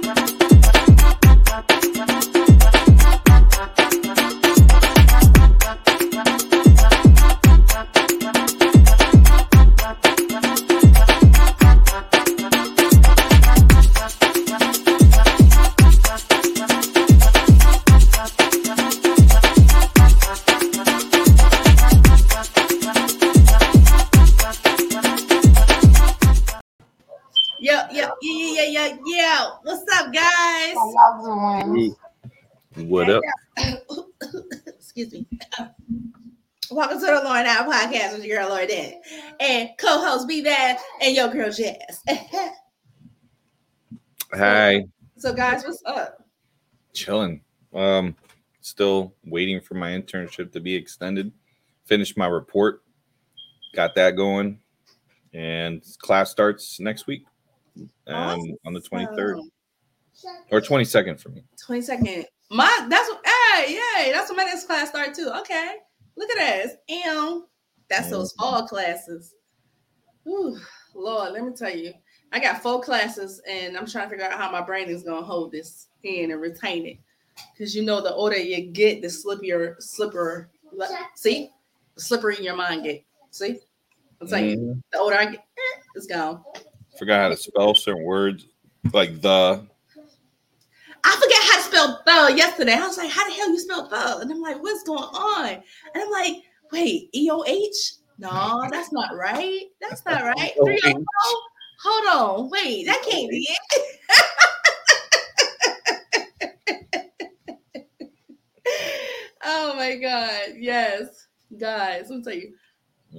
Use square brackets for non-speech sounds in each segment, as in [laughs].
Yo, Excuse me. Welcome to the Lauren Out Podcast with your girl Lauren Dan and co-host B Bad and your girl Jazz. [laughs] Hi, so, guys, what's up? chilling. Um, still waiting for my internship to be extended. Finished my report, got that going, and class starts next week. Um, on the twenty third or twenty second for me. Twenty second. My that's what. Hey, yay! That's when my next class start too. Okay, look at that. And that's those fall classes. Whew, Lord, let me tell you, I got four classes, and I'm trying to figure out how my brain is gonna hold this in and retain it. Because you know, the older you get, the slippier, slipper. See, the slippery your mind get. See, I'm saying Mhm. the older I get, it's gone. Forgot how to spell certain words like the. I forget how to spell thug yesterday. I was like, how the hell you spell thug? And I'm like, what's going on? And I'm like, wait, E O H? No, that's not right. That's not right. E 304? Hold on. Wait, that can't be it. [laughs] oh my god. Yes. Guys, let me tell you.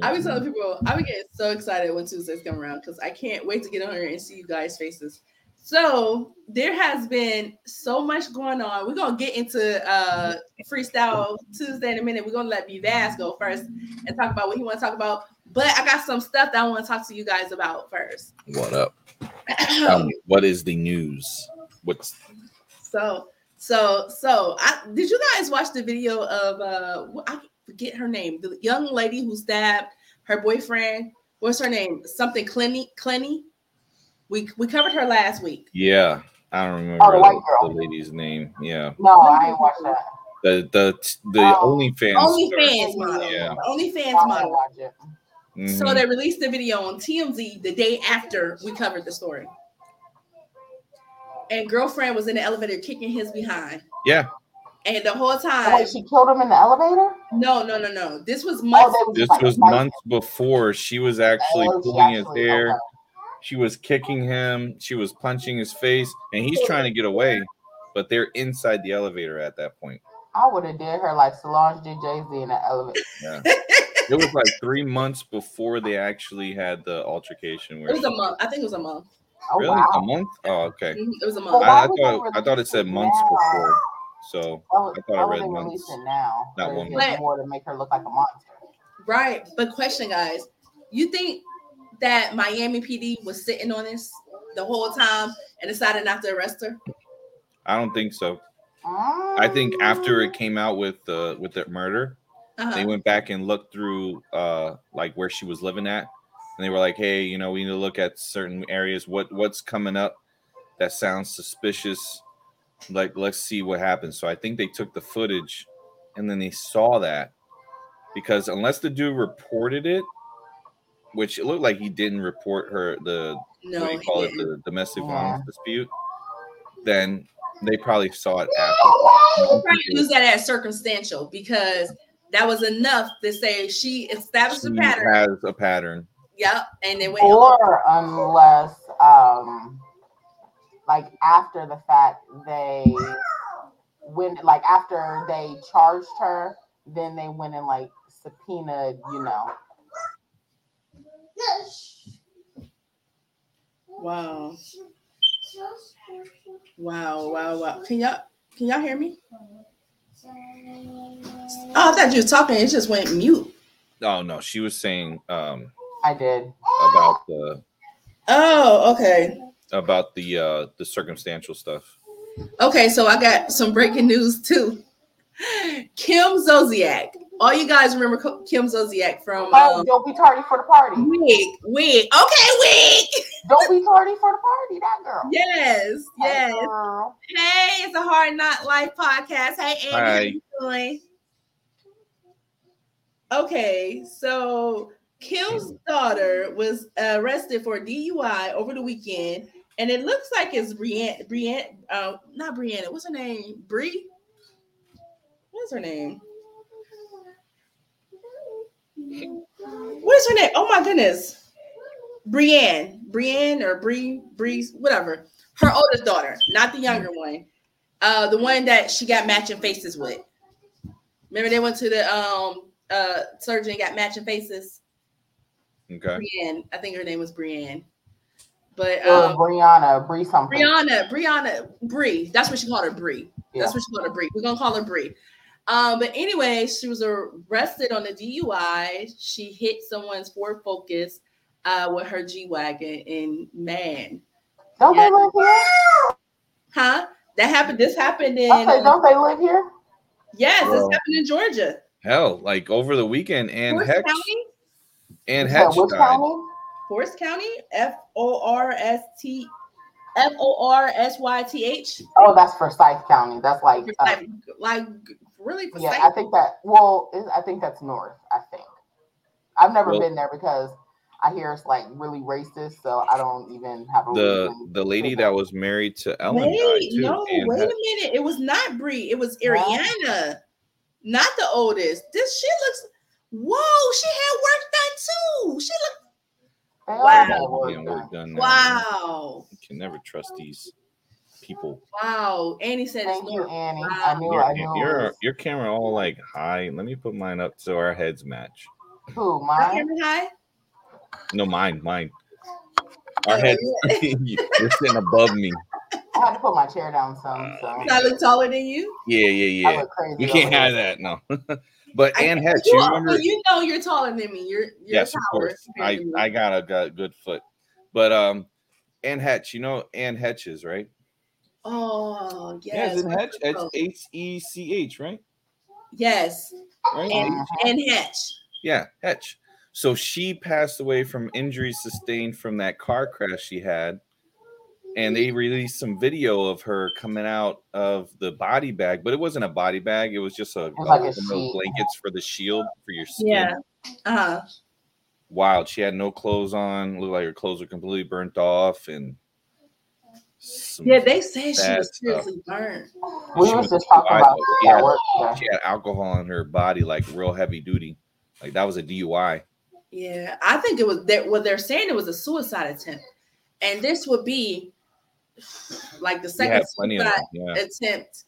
I be telling people, I be getting so excited when Tuesdays come around because I can't wait to get on here and see you guys' faces. So there has been so much going on. We're gonna get into uh freestyle Tuesday in a minute. We're gonna let Vivaz go first and talk about what he want to talk about. But I got some stuff that I want to talk to you guys about first. What up? [clears throat] Um, what is the news? What's so so so I did you guys watch the video of uh I forget her name, the young lady who stabbed her boyfriend. What's her name? Something Clenny Clenny. We we covered her last week. yeah? I don't remember Oh, the white the, girl. the lady's name. Yeah, No, I ain't watched that. the the the Oh. OnlyFans. OnlyFans Yeah. model. Yeah. OnlyFans model. watch it. So mm-hmm. they released the video on TMZ the day after we covered the story. And girlfriend was in the elevator kicking his behind. yeah, And the whole Oh, time, wait, she killed him in the elevator? no, no, no, no. This was Oh, months. they was this like was months before she was actually Oh, she pulling his actually- hair. okay. She was kicking him. She was punching his face, and he's trying to get away, but they're inside the elevator at that point. I would have did her like Solange did Jay Z in the elevator. Yeah, it was like three months before they actually had the altercation. Where It was a she- month. I think it was a month. Oh Really, a month? Oh, okay. Mhm, It was a month. why I, I thought I thought it said months now? before. So Why I thought I why read they months. it now? Not one month. more to make her look like a monster? Right. But question, guys, you think that Miami PD was sitting on this the whole time and decided not to arrest her? I don't think so. I think after it came out with the with the murder, they Uh-huh. went back and looked through uh like where she was living at and they were like hey you know we need to look at certain areas what what's coming up that sounds suspicious like let's see what happens so i think they took the footage and then they saw that because unless the dude reported it which it looked like he didn't report her the No, what do you call it didn't. the domestic Yeah. violence dispute then they probably saw it We'll after probably use that as circumstantial because that was enough to say she established a pattern. has a pattern Yep. And then went or unless um like after the fact they when like after they charged her then they went and like subpoenaed you know Wow. Wow, wow, wow. Can y'all can y'all hear me? Oh, I thought you were talking, it just went mute. oh no she was saying um i did about the Oh, okay. about the uh the circumstantial stuff. Okay, so I got some breaking news too. Kim Zolciak all you guys remember Kim Zolciak from Oh, um, don't be tardy for the party. Wig. Wig. Okay, Wig. [laughs] Don't be tardy for the party. That girl. Yes, Hey, yes. girl. Hey, it's a Hard Knock Life podcast. Hey, Andy, how you doing? Okay, so Kim's daughter was arrested for DUI over the weekend, and it looks like it's Brianne, Brianne, uh, not Brianna. What's her name? Bree. What's her name? What is her name? Oh my goodness, Brienne, Brienne or Bree, Bree, whatever. Her oldest daughter, not the younger one. Uh, the one that she got matching faces with. Remember they went to the um uh surgeon and got matching faces. Okay. Brienne, I think her name was Brienne. But Uh, um, Brianna, Bree something. Brianna, Brianna, Bree. That's what she called her, Bree. Yeah. That's what she called her, Bree. We're gonna call her Bree. Um, but anyway, she was arrested on a DUI. She hit someone's Ford Focus uh, with her G wagon, and man, Don't Yeah. they live here? huh? That happened. This happened in I said, don't they live here? yes, Well, this happened in Georgia. Hell, like over the weekend, and Forest Hex County, and You said Hex which county? Forest County, F O R S T F O R S Y T H. Oh, that's Forsyth County. That's like, uh, Like, like really? yeah, precise? I think that. Well, is- I think that's north. I think. I've never Well- been there because I hear it's like really racist, so I don't even have a The the lady say that was married to Ellen died Wait, too. no, and wait a minute. It was not Brie. It was No? Ariana, not the oldest. This she looks. Whoa, she had work done too. She looked. Wow. work done. work done. Wow, You can never trust these people. wow. Annie said it's you. Annie. Wow. I knew. Your, I knew. your, your camera all like high. Let me put mine up so our heads match. Who? Her Mine? camera high? No, mine, mine. [laughs] Our heads, [laughs] you're sitting above me. I had to put my chair down some. So Uh, I look taller than you. Yeah, yeah, I yeah. look crazy. You can't here. have that, no. [laughs] but I- Ann Hetch, You, you are- remember? you know you're taller than me. You're you're Yes, of taller course. I. I got a, got a good foot, but um, Ann Hetch, you know Ann Hetches, right? Oh Yeah, yes. it's in Hetch. It's Oh, H E C H, right? Yes, Right? and Mhm. and Hatch. Yeah, Hatch. So she passed away from injuries sustained from that car crash she had. And they released some video of her coming out of the body bag, but it wasn't a body bag. It was just a, was like a one of those sheet. blankets for the shield for your skin. Yeah. Uh huh. Wild. She had no clothes on. Looked like her clothes were completely burnt off. And some- Yeah, they said she was stuff. seriously burned. We She was was just talking about though. this She had- work today. she had alcohol in her body, like real heavy duty. Like that was a DUI. Yeah, I think it was that what they're saying it was a suicide attempt, and this would be like the second had of suicide. Yeah. attempt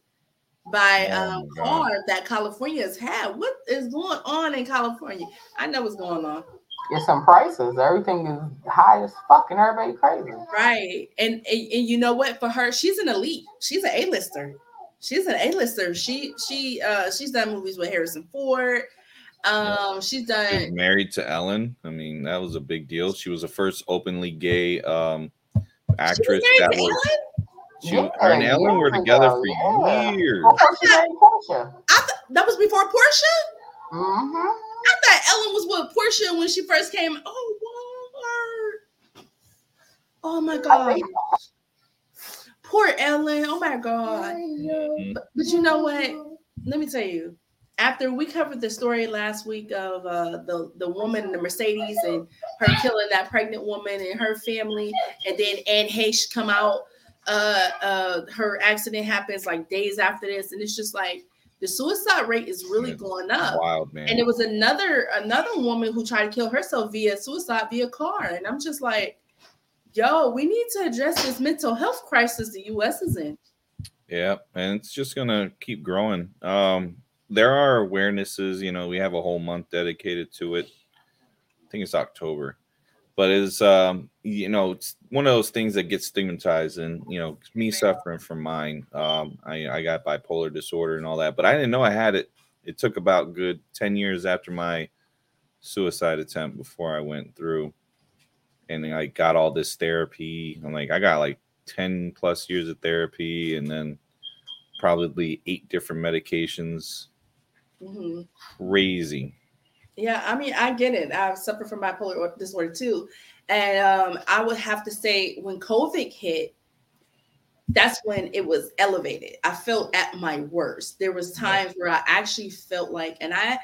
by Oh um, car that California has had. What is going on in California? I know what's going on, It's some prices. Everything is high as fuck, and everybody crazy. right? And, and and you know what? For her, she's an elite. She's an A-lister. She's an A-lister. She she uh she's done movies with Harrison Ford. Um, she's She was done married to Ellen. I mean, that was a big deal. She was the first openly gay um, actress she was that was. Ellen? She, Yeah, her and Ellen were together ago, for yeah. years. Before she married Portia. I th- that was before Portia. Mm-hmm. I thought Ellen was with Portia when she first came. Oh, Lord. Oh my God. Poor Ellen. Oh my God. Mhm. But, but you know what? Let me tell you. After we covered the story last week of uh, the the woman in the Mercedes and her killing that pregnant woman and her family, and then Anne Heche come out, uh, uh, her accident happens like days after this, and it's just like the suicide rate is really going up. Wild man. And it was another another woman who tried to kill herself via suicide via car. And I'm just like, yo, we need to address this mental health crisis the US is in. Yeah, and it's just gonna keep growing. Um, there are awarenesses, you know, we have a whole month dedicated to it. I think it's October, but it's um, you know, it's one of those things that gets stigmatized, and you know, me suffering from mine. Um, I I got bipolar disorder and all that, but I didn't know I had it. It took about good ten years after my suicide attempt before I went through, and I got all this therapy. I'm like, I got like 10 plus years of therapy and then probably eight different medications mm-hmm. crazy. Yeah, I mean, I get it. I've suffered from bipolar disorder too. And um, I would have to say, when COVID hit, that's when it was elevated. I felt at my worst. There was times where I actually felt like, and I,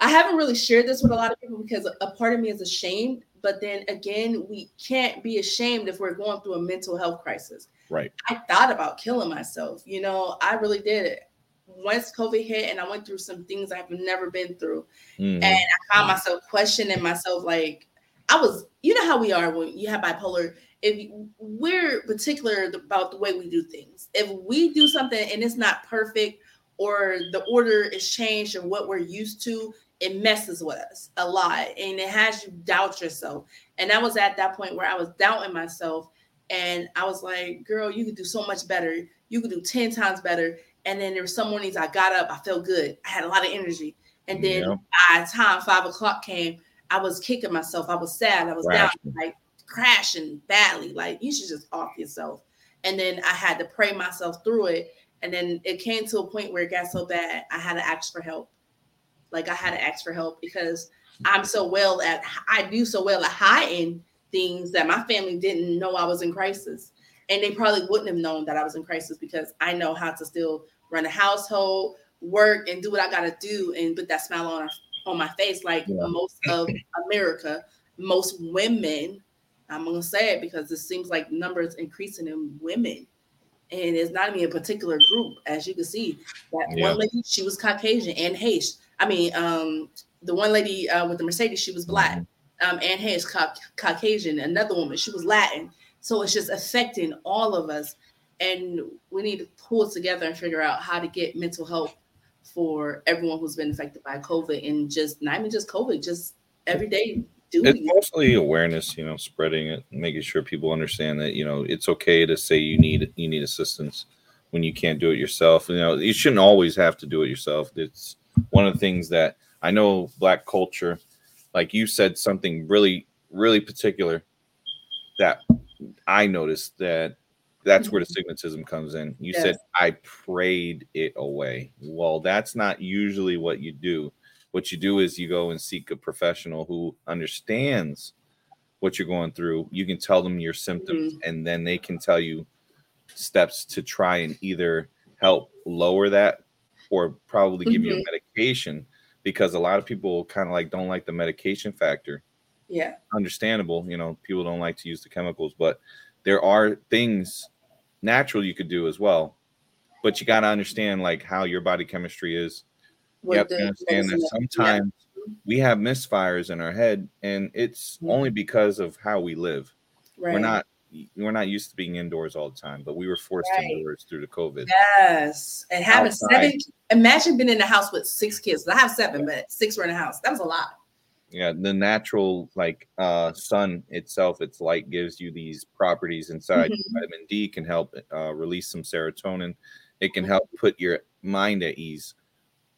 I haven't really shared this with a lot of people because a part of me is ashamed. But then again, we can't be ashamed if we're going through a mental health crisis. Right. I thought about killing myself. You know, I really did it. Once COVID hit, and I went through some things I've never been through, mm-hmm. and I found myself questioning myself. Like I was, you know how we are when you have bipolar if we're particular about the way we do things if we do something and it's not perfect or the order is changed or what we're used to it messes with us a lot and it has you doubt yourself and i was at that point where i was doubting myself and i was like girl you could do so much better you could do 10 times better and then there were some mornings i got up i felt good i had a lot of energy and then yeah. by the time five o'clock came i was kicking myself i was sad i was down like crashing badly. Like you should just off yourself. And then I had to pray myself through it. And then it came to a point where it got so bad, I had to ask for help. Like I had to ask for help because I'm so well at I do so well at hiding things that my family didn't know I was in crisis. And they probably wouldn't have known that I was in crisis because I know how to still run a household, work, and do what I gotta do and put that smile on on my face like yeah. most of [laughs] America. Most women I'm gonna say it because it seems like numbers increasing in women, and it's not even a particular group. As you can see, that yeah. one lady she was Caucasian and Hayes. I mean, um, the one lady uh, with the Mercedes she was black. Mm-hmm. Um, Anne Heche ca- Caucasian. Another woman she was Latin. So it's just affecting all of us, and we need to pull together and figure out how to get mental health for everyone who's been affected by COVID, and just not even just COVID, just everyday it's mostly awareness, you know, spreading it, making sure people understand that you know it's okay to say you need you need assistance when you can't do it yourself. You know, you shouldn't always have to do it yourself. It's one of the things that I know black culture, like you said something really, really particular that I noticed that that's where the mm-hmm. stigmatism comes in. You yes. said I prayed it away. Well, that's not usually what you do what you do is you go and seek a professional who understands what you're going through. You can tell them your symptoms, mm-hmm. and then they can tell you steps to try and either help lower that or probably give mm-hmm. you a mm-hmm. medication because a lot of people kind of like don't like the medication factor. Yeah. Understandable. You know, people don't like to use the chemicals, but there are things natural you could do as well. But you got to understand like how your body chemistry is you have to understand that sometimes yeah. we have misfires in our head, and it's mm-hmm. only because of how we live. Right. We're not we're not used to being indoors all the time, but we were forced right. indoors through the COVID. Yes, and having Outside. seven. Imagine being in the house with six kids. I have seven, but six were in the house. That was a lot. Yeah, the natural like uh sun itself, its light gives you these properties inside. Mm-hmm. Vitamin D can help uh, release some serotonin. It can help put your mind at ease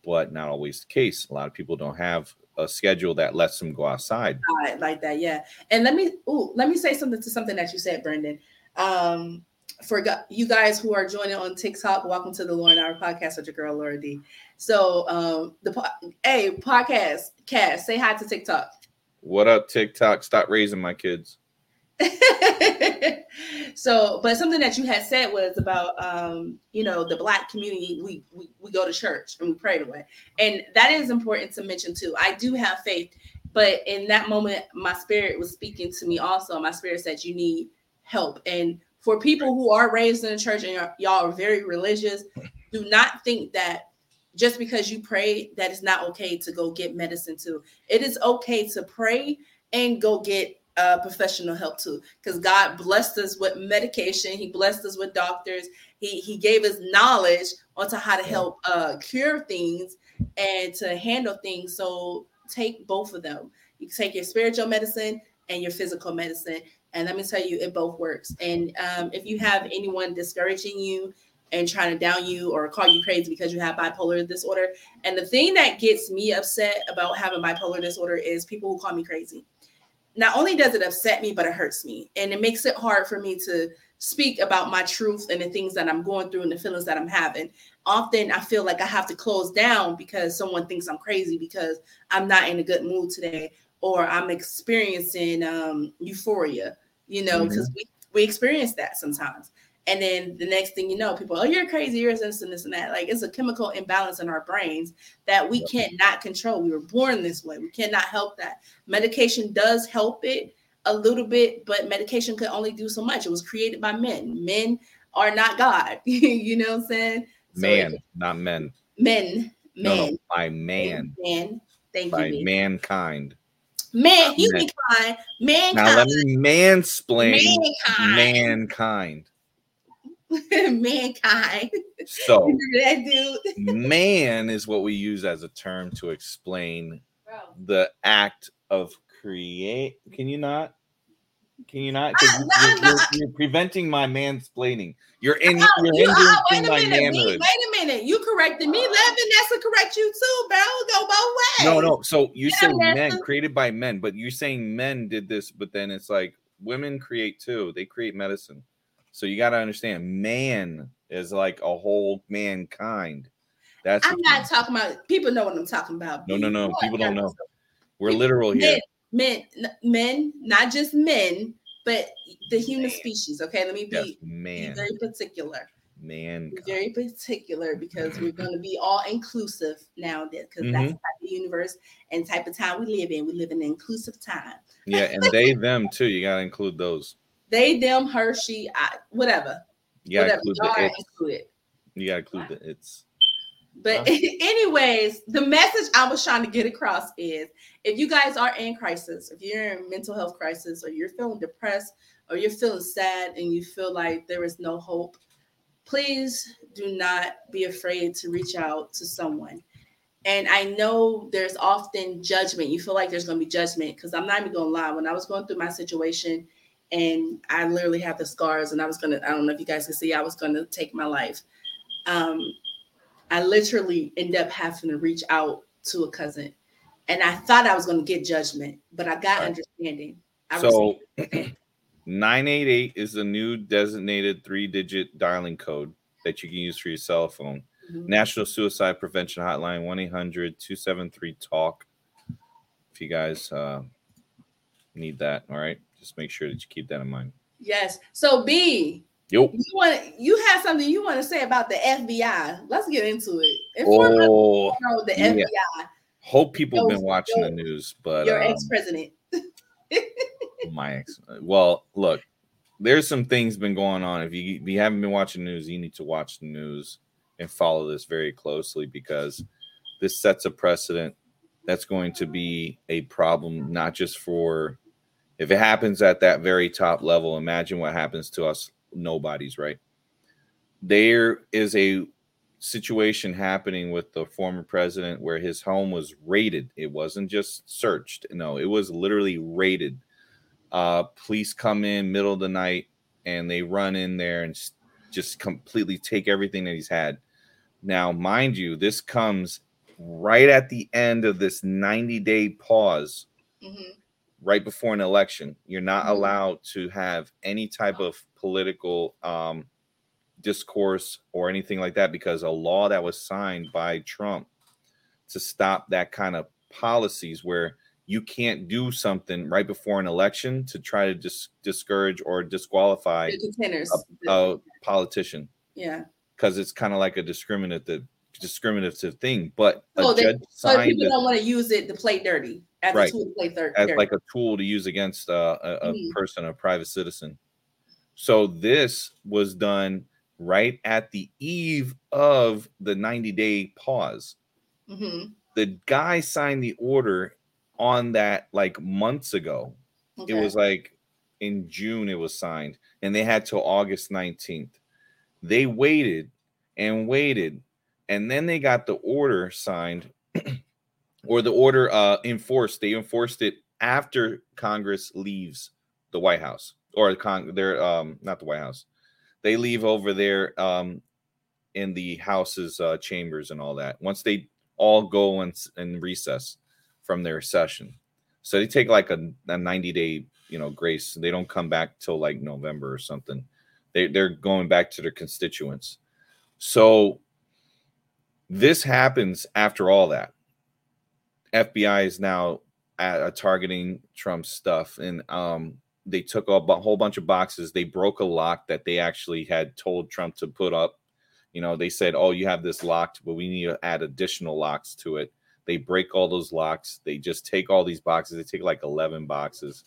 but not always the case. A lot of people don't have a schedule that lets them go outside. Like that, yeah. And let me ooh, let me say something to something that you said, Brendan. Um, for you guys who are joining on TikTok, welcome to the Lauren Hour podcast with your girl Laura D. So um the hey podcast cast, say hi to TikTok. What up, TikTok? Stop raising my kids. [laughs] so, but something that you had said was about, um, you know, the black community. We, we we go to church and we pray to it, and that is important to mention too. I do have faith, but in that moment, my spirit was speaking to me. Also, my spirit said you need help, and for people who are raised in the church and y'all are very religious, do not think that just because you pray that it's not okay to go get medicine too. It is okay to pray and go get uh, professional help too, because God blessed us with medication. He blessed us with doctors. He He gave us knowledge onto how to help uh, cure things and to handle things. So take both of them. You take your spiritual medicine and your physical medicine, and let me tell you, it both works. And um, if you have anyone discouraging you and trying to down you or call you crazy because you have bipolar disorder, and the thing that gets me upset about having bipolar disorder is people who call me crazy not only does it upset me, but it hurts me. And it makes it hard for me to speak about my truth and the things that I'm going through and the feelings that I'm having. Often I feel like I have to close down because someone thinks I'm crazy because I'm not in a good mood today or I'm experiencing um, euphoria, you know, because mm-hmm. we, we experience that sometimes. And then the next thing you know, people, oh, you're crazy, you're this and this and that. Like it's a chemical imbalance in our brains that we cannot control. We were born this way. We cannot help that. Medication does help it a little bit, but medication could only do so much. It was created by men. Men are not God. [laughs] you know what I'm saying? So man, it, not men. Men. Men. No, no, by man. Man. Thank by you. By mankind. Man, humankind. Mankind. Now let me mansplain mankind. Mankind. [laughs] mankind. So [laughs] that dude. [laughs] man is what we use as a term to explain Bro. the act of create. Can you not? Can you not? Because you're, you're, you're, preventing my mansplaining. You're in. You're you, wait a minute. Me, wait a You corrected me. Let Vanessa correct you too, bro. Go both ways. No, no. So you yeah, say men created by men, but you're saying men did this, but then it's like women create too. They create medicine. So you got to understand, man is like a whole mankind. That's I'm not talking about. People know what I'm talking about. No, no, no. People don't know. We're literal here men, men, not just men, but the human man. species. Okay, let me be, yes, be very particular. Man, very particular because we're going to be all inclusive now because mm-hmm. that's the type of universe and type of time we live in. We live in an inclusive time. Yeah, and they, them too. You got to include those. They, them, her, she, I, whatever. You got to include the it's. You got to include the it's. But [laughs] anyways, the message I was trying to get across is if you guys are in crisis, if you're in mental health crisis, or you're feeling depressed, or you're feeling sad and you feel like there is no hope, please do not be afraid to reach out to someone. And I know there's often judgment. You feel like there's going to be judgment because I'm not even going to lie. When I was going through my situation and I literally have the scars, and I was going to, I don't know if you guys can see, I was going to take my life. Um, I literally end up having to reach out to a cousin. And I thought I was going to get judgment, but I got right. understanding. I so [clears throat] 988 is the new designated three digit dialing code that you can use for your cell phone. Mm-hmm. National Suicide Prevention Hotline 1 800 273 TALK. If you guys uh, need that, all right, just make sure that you keep that in mind. Yes. So, B, Yep. You want you have something you want to say about the FBI? Let's get into it. Inform oh, the yeah. FBI. Hope people have been watching your, the news, but your um, ex president. [laughs] my ex. Well, look, there's some things been going on. If you if you haven't been watching news, you need to watch the news and follow this very closely because this sets a precedent that's going to be a problem not just for if it happens at that very top level imagine what happens to us nobodies, right? There is a situation happening with the former president where his home was raided. It wasn't just searched, no, it was literally raided. Uh, police come in middle of the night and they run in there and just completely take everything that he's had. Now, mind you, this comes right at the end of this 90 day pause. Mm-hmm right before an election. You're not mm-hmm. allowed to have any type of political um, discourse or anything like that because a law that was signed by Trump to stop that kind of policies where you can't do something right before an election to try to dis- discourage or disqualify a, a, politician. Yeah. Because it's kind of like a discriminative discriminative thing. But oh, they, so people don't want to use it to play dirty as right. a tool to play third, as like a tool to use against uh, a, a mm-hmm. person, a private citizen. So this was done right at the eve of the 90 day pause. Mm-hmm. The guy signed the order on that like months ago. Okay. It was like in June it was signed, and they had till August 19th. They waited and waited, and then they got the order signed [clears throat] or the order uh, enforced. They enforced it after Congress leaves the White House or con- they're um, not the White House. They leave over there um, in the House's uh, chambers and all that. Once they all go and, and recess from their session, so they take like a, a 90 day you know grace. They don't come back till like November or something. They, they're going back to their constituents. So this happens after all that. FBI is now at, targeting Trump's stuff, and um, they took a whole bunch of boxes. They broke a lock that they actually had told Trump to put up. You know, they said, "Oh, you have this locked, but we need to add additional locks to it." They break all those locks. They just take all these boxes. They take like eleven boxes,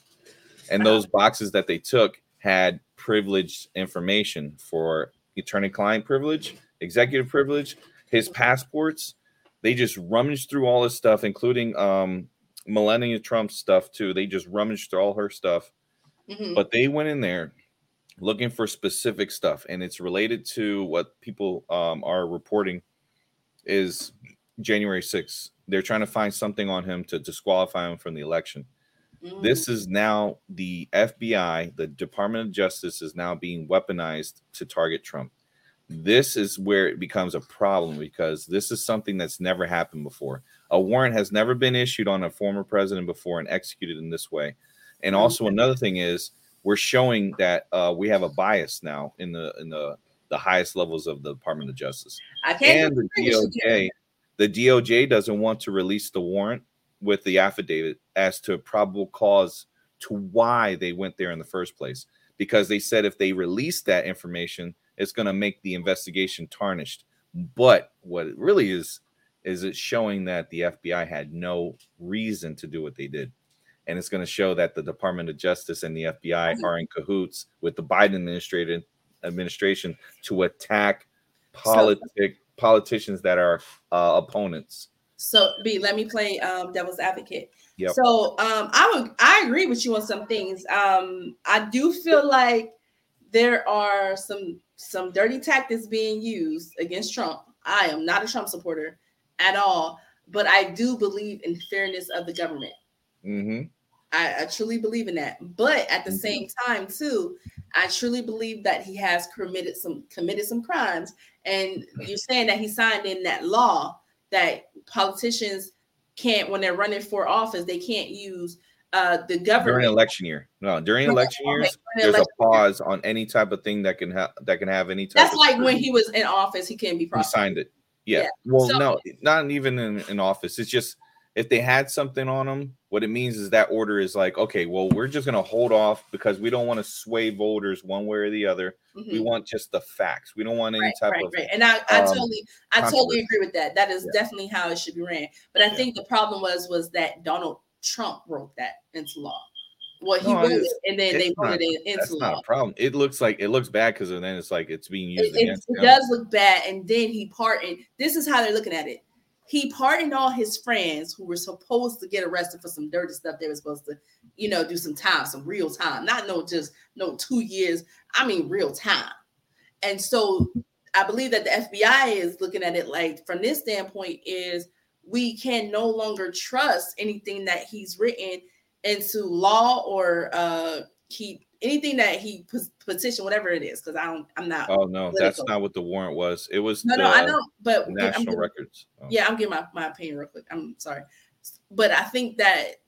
and those boxes that they took had privileged information for attorney-client privilege, executive privilege, his passports. They just rummaged through all his stuff, including um, Melania Trump stuff too. They just rummaged through all her stuff Mm-hmm. But they went in there looking for specific stuff, and it's related to what people um, are reporting is January 6th. They're trying to find something on him to disqualify him from the election. Mm-hmm. This is now the FBI, the Department of Justice, is now being weaponized to target Trump. This is where it becomes a problem because this is something that's never happened before. A warrant has never been issued on a former president before and executed in this way. And also another thing is we're showing that uh, we have a bias now in the in the the highest levels of the Department of Justice. I can't and the DOJ, the DOJ doesn't want to release the warrant with the affidavit as to a probable cause to why they went there in the first place. Because they said if they release that information, it's going to make the investigation tarnished. But what it really is, is it showing that the FBI had no reason to do what they did and it's going to show that the Department of Justice and the FBI mm-hmm. are in cahoots with the Biden administration administration to attack politic so, politicians that are uh, opponents. So, B, let me play um, devil's advocate. Yep. So, um, I would I agree with you on some things. Um, I do feel like there are some some dirty tactics being used against Trump. I am not a Trump supporter at all, but I do believe in fairness of the government. Mm-hmm. I, I, truly believe in that. But at the mm-hmm. same time, too, I truly believe that he has committed some committed some crimes. And you're saying that he signed in that law that politicians can't, when they're running for office, they can't use uh, the government during election year. No, during election years, there's election a pause year. on any type of thing that can have that can have any type. That's like when he was in office, he can't be prosecuted. He signed it. Yeah. yeah. Well, so, no, not even in, in office. It's just if they had something on them, what it means is that order is like, okay, well, we're just going to hold off because we don't want to sway voters one way or the other. Mm-hmm. We want just the facts. We don't want any right, type right, of right. And I, I um, totally, I totally agree with that. That is yeah. definitely how it should be ran. But I yeah. think the problem was was that Donald Trump wrote that into law. Well, he no, wrote it, and then they wrote it into that's law. Not a problem. It looks like it looks bad because then it's like it's being used. It, it, it does look bad, and then he pardoned. This is how they're looking at it he pardoned all his friends who were supposed to get arrested for some dirty stuff they were supposed to, you know, do some time, some real time, not no just no two years. I mean, real time. And so I believe that the FBI is looking at it like from this standpoint is we can no longer trust anything that he's written into law or uh keep anything that he petition, whatever it is, because I don't, I'm not. Oh no, political. that's not what the warrant was. It was no, no, I know, but national giving, records. Oh. Yeah, I'm giving my, my opinion real quick. I'm sorry, but I think that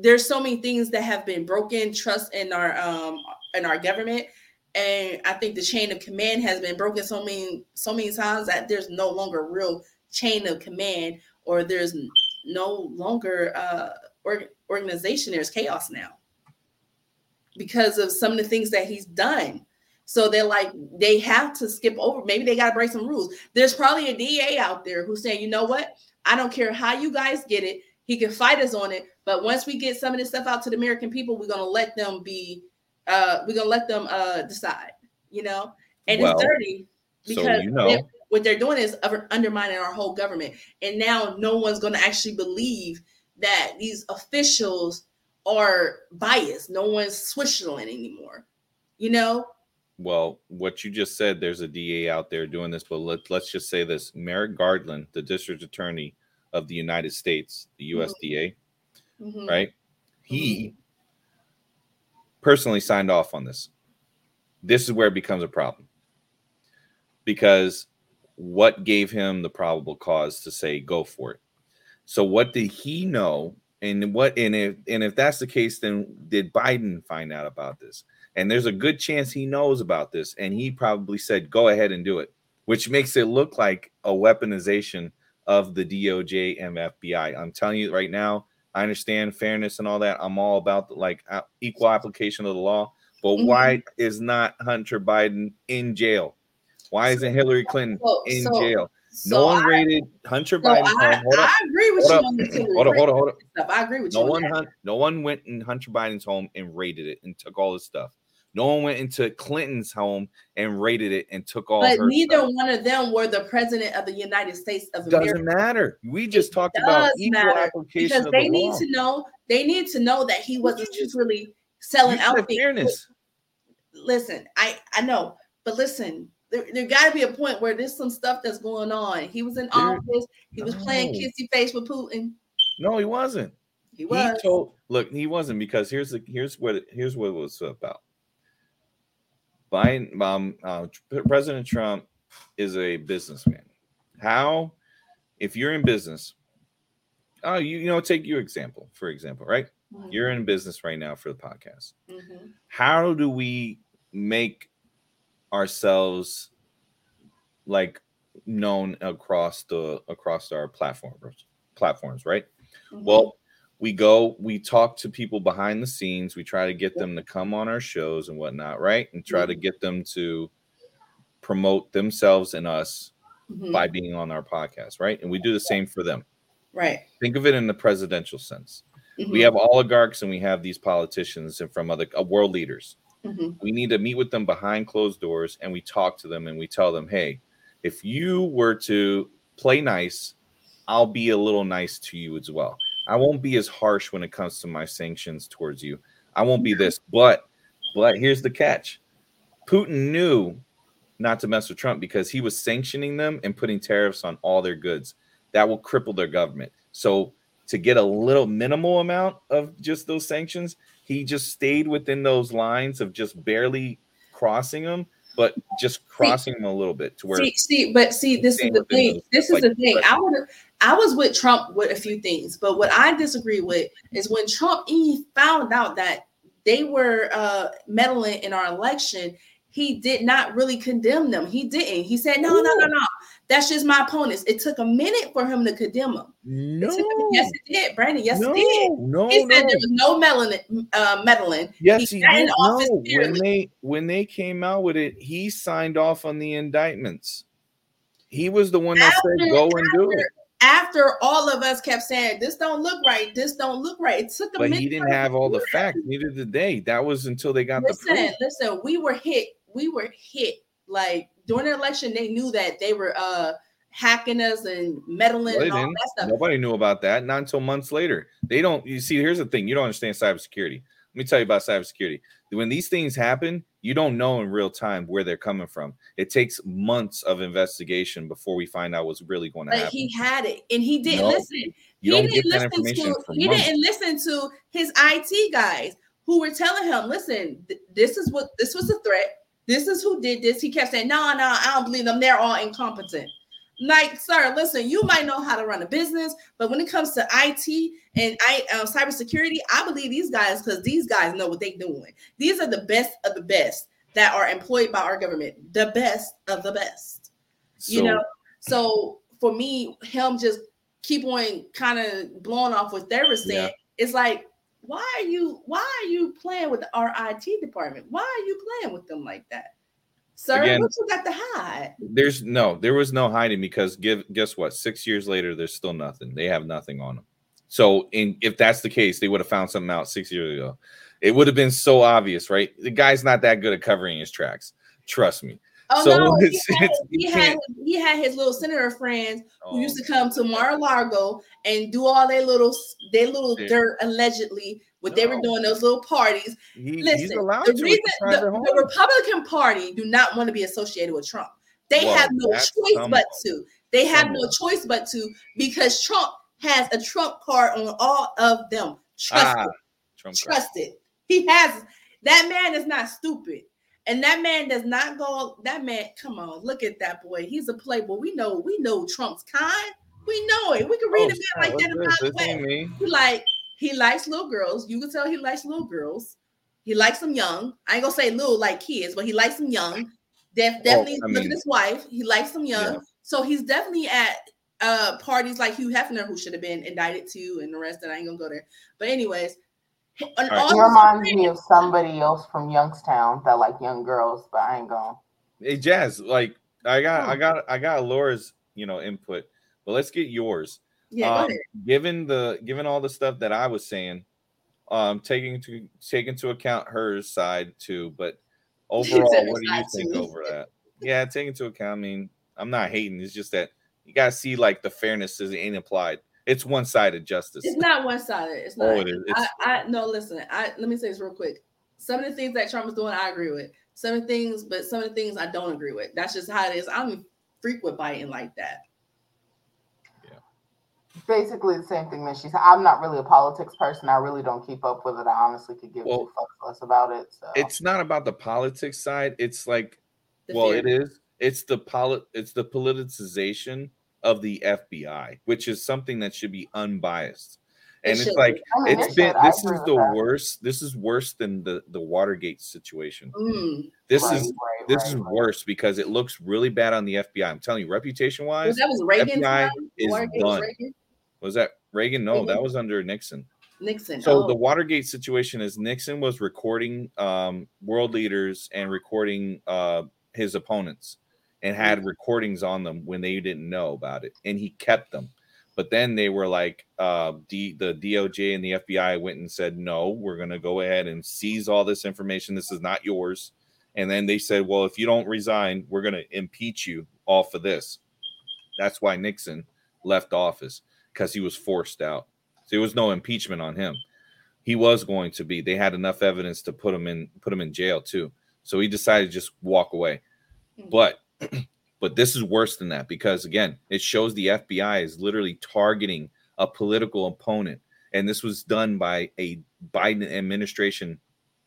there's so many things that have been broken, trust in our um in our government, and I think the chain of command has been broken so many so many times that there's no longer real chain of command, or there's no longer uh organization. There's chaos now because of some of the things that he's done. So they're like, they have to skip over. Maybe they got to break some rules. There's probably a DA out there who's saying, you know what? I don't care how you guys get it. He can fight us on it. But once we get some of this stuff out to the American people, we're gonna let them be. Uh, we're gonna let them uh decide. You know, and well, it's dirty because so you know. they're, what they're doing is undermining our whole government. And now no one's gonna actually believe that these officials are biased. No one's Switzerland anymore. You know? Well, what you just said, there's a DA out there doing this, but let, let's just say this Merrick Garland, the district attorney of the United States, the USDA, mm-hmm. mm-hmm. right? He mm-hmm. personally signed off on this. This is where it becomes a problem because what gave him the probable cause to say go for it? So, what did he know and what and if and if that's the case, then did Biden find out about this? And there's a good chance he knows about this. And he probably said, go ahead and do it, which makes it look like a weaponization of the DOJ and FBI. I'm telling you right now, I understand fairness and all that. I'm all about the, like uh, equal application of the law. But mm-hmm. why is not Hunter Biden in jail? Why isn't Hillary Clinton so, in so, jail? So no one I, rated Hunter Biden. I, I, agree with hold you on this. Hold on, hold on, hold on. I agree with no you. One, on no one went in Hunter Biden's home and raided it and took all his stuff. No one went into Clinton's home and raided it and took all. But neither stuff. one of them were the president of the United States of Doesn't America. Doesn't matter. We just it talked about equal application because they the need law. to know. They need to know that he wasn't just really selling out fairness. Listen, I I know, but listen, there, there got to be a point where there's some stuff that's going on. He was in there, office. He was no. playing kissy face with Putin. No, he wasn't. He was. He told. Look, he wasn't because here's the here's what here's what it was about. Biden, um, uh, President Trump is a businessman. How, if you're in business, oh, you, you know, take your example, for example, right? Mm-hmm. You're in business right now for the podcast. Mm-hmm. How do we make ourselves like known across the across our platforms platforms, right? Mm-hmm. Well, we go, we talk to people behind the scenes, we try to get them to come on our shows and whatnot, right? And try mm-hmm. to get them to promote themselves and us mm-hmm. by being on our podcast, right? And we do the same for them. Right. Think of it in the presidential sense. Mm-hmm. We have oligarchs and we have these politicians and from other uh, world leaders. Mm-hmm. We need to meet with them behind closed doors and we talk to them and we tell them, hey, if you were to play nice, I'll be a little nice to you as well. I won't be as harsh when it comes to my sanctions towards you. I won't be this, but but here's the catch. Putin knew not to mess with Trump because he was sanctioning them and putting tariffs on all their goods. That will cripple their government. So to get a little minimal amount of just those sanctions, he just stayed within those lines of just barely crossing them but just crossing see, them a little bit to where see, see but see this is the thing. this is the thing. i would i was with trump with a few things but what i disagree with is when trump he found out that they were uh meddling in our election he did not really condemn them. He didn't. He said no Ooh. no no no that's just my opponents. It took a minute for him to condemn them. No. It yes, it did, Brandon. Yes, no, it did. No, he said no. there was no meddling. Uh, meddling. Yes, he, he did. No. When they when they came out with it, he signed off on the indictments. He was the one that after, said, "Go and do it." After all of us kept saying, "This don't look right. This don't look right," it took a but minute. he didn't have all the facts. Neither did they. That was until they got listen, the. Listen, listen. We were hit. We were hit. Like during the election, they knew that they were. uh hacking us and meddling well, and all that stuff. Nobody knew about that, not until months later. They don't. You see, here's the thing: you don't understand cybersecurity. Let me tell you about cybersecurity. When these things happen, you don't know in real time where they're coming from. It takes months of investigation before we find out what's really going to but happen. He had it, and he didn't no, listen. You he don't didn't get that listen information to. He months. didn't listen to his IT guys who were telling him, "Listen, th- this is what this was a threat. This is who did this." He kept saying, "No, no, I don't believe them. They're all incompetent." like, sir, listen, you might know how to run a business, but when it comes to IT and I um, cybersecurity, I believe these guys because these guys know what they're doing. These are the best of the best that are employed by our government, the best of the best. So, you know, so for me, him just keep on kind of blowing off what they were saying. Yeah. It's like, why are you why are you playing with our IT department? Why are you playing with them like that? Sir, Again, what you got to hide? There's no, there was no hiding because give guess what? Six years later, there's still nothing. They have nothing on them. So, in if that's the case, they would have found something out six years ago. It would have been so obvious, right? The guy's not that good at covering his tracks. Trust me. Oh so no, [laughs] he, had, he, had, he had his little senator friends oh. who used to come to Mar-a-Lago and do all their little their little yeah. dirt allegedly what no. they were doing those little parties. He, Listen, the reason the, the, Republican Party do not want to be associated with Trump. They well, have no choice but to. They have no choice but to because Trump has a Trump card on all of them. Trust ah, it. Trump Trust card. it. He has that man is not stupid. And that man does not go. That man, come on, look at that boy. He's a playboy. We know, we know Trump's kind. We know it. We can read oh, a man like that about He like he likes little girls. You can tell he likes little girls. He likes them young. I ain't gonna say little like kids, but he likes them young. Def- definitely I look at his wife. He likes them young. Yeah. So he's definitely at uh parties like Hugh Hefner, who should have been indicted too, and the rest. And I ain't gonna go there. But anyways, on right. all He his reminds me of somebody else from Youngstown that like young girls, but I ain't going. Hey, Jazz, like I got, I Hmm. got, I got Laura's, you know, input, but let's get yours. Yeah, um, given the given all the stuff that I was saying, um, taking to take into account her side too, but overall, what do you think too. over that? Yeah, take into account. I mean, I'm not hating. It's just that you gotta see like the fairness is ain't applied. It's one sided justice. It's not one sided. It's oh, not. Oh, it is. It's, I, I no listen. I let me say this real quick. Some of the things that Trump is doing, I agree with. Some of the things, but some of the things I don't agree with. That's just how it is. I don't freak with biting like that. Yeah. Basically the same thing that she said. I'm not really a politics person. I really don't keep up with it. I honestly could give Well, two fucks less about it. So it's not about the politics side. It's like The well, fear. it is. It's the polit. It's the politicization of the FBI, which is something that should be unbiased. It And it's like be. Mean, it's it been. This is the that. worst. This is worse than the the Watergate situation. Mm. This Right, is right, this right, is worse because it looks really bad on the FBI. I'm telling you, reputation wise, that was Reagan FBI time? is Watergate done. Reagan? was that Reagan? No, Reagan? that was under Nixon. Nixon. So oh. the Watergate situation is Nixon was recording um, world leaders and recording uh, his opponents and had recordings on them when they didn't know about it, and he kept them. But then they were like, uh, D, the DOJ and the FBI went and said, no, we're going to go ahead and seize all this information. This is not yours. And then they said, well, if you don't resign, we're going to impeach you all for this. That's why Nixon left office because he was forced out. So there was no impeachment on him. He was going to be. They had enough evidence to put him in put him in jail too. So he decided to just walk away. Hmm. But but this is worse than that because again, it shows the FBI is literally targeting a political opponent, and this was done by a Biden administration.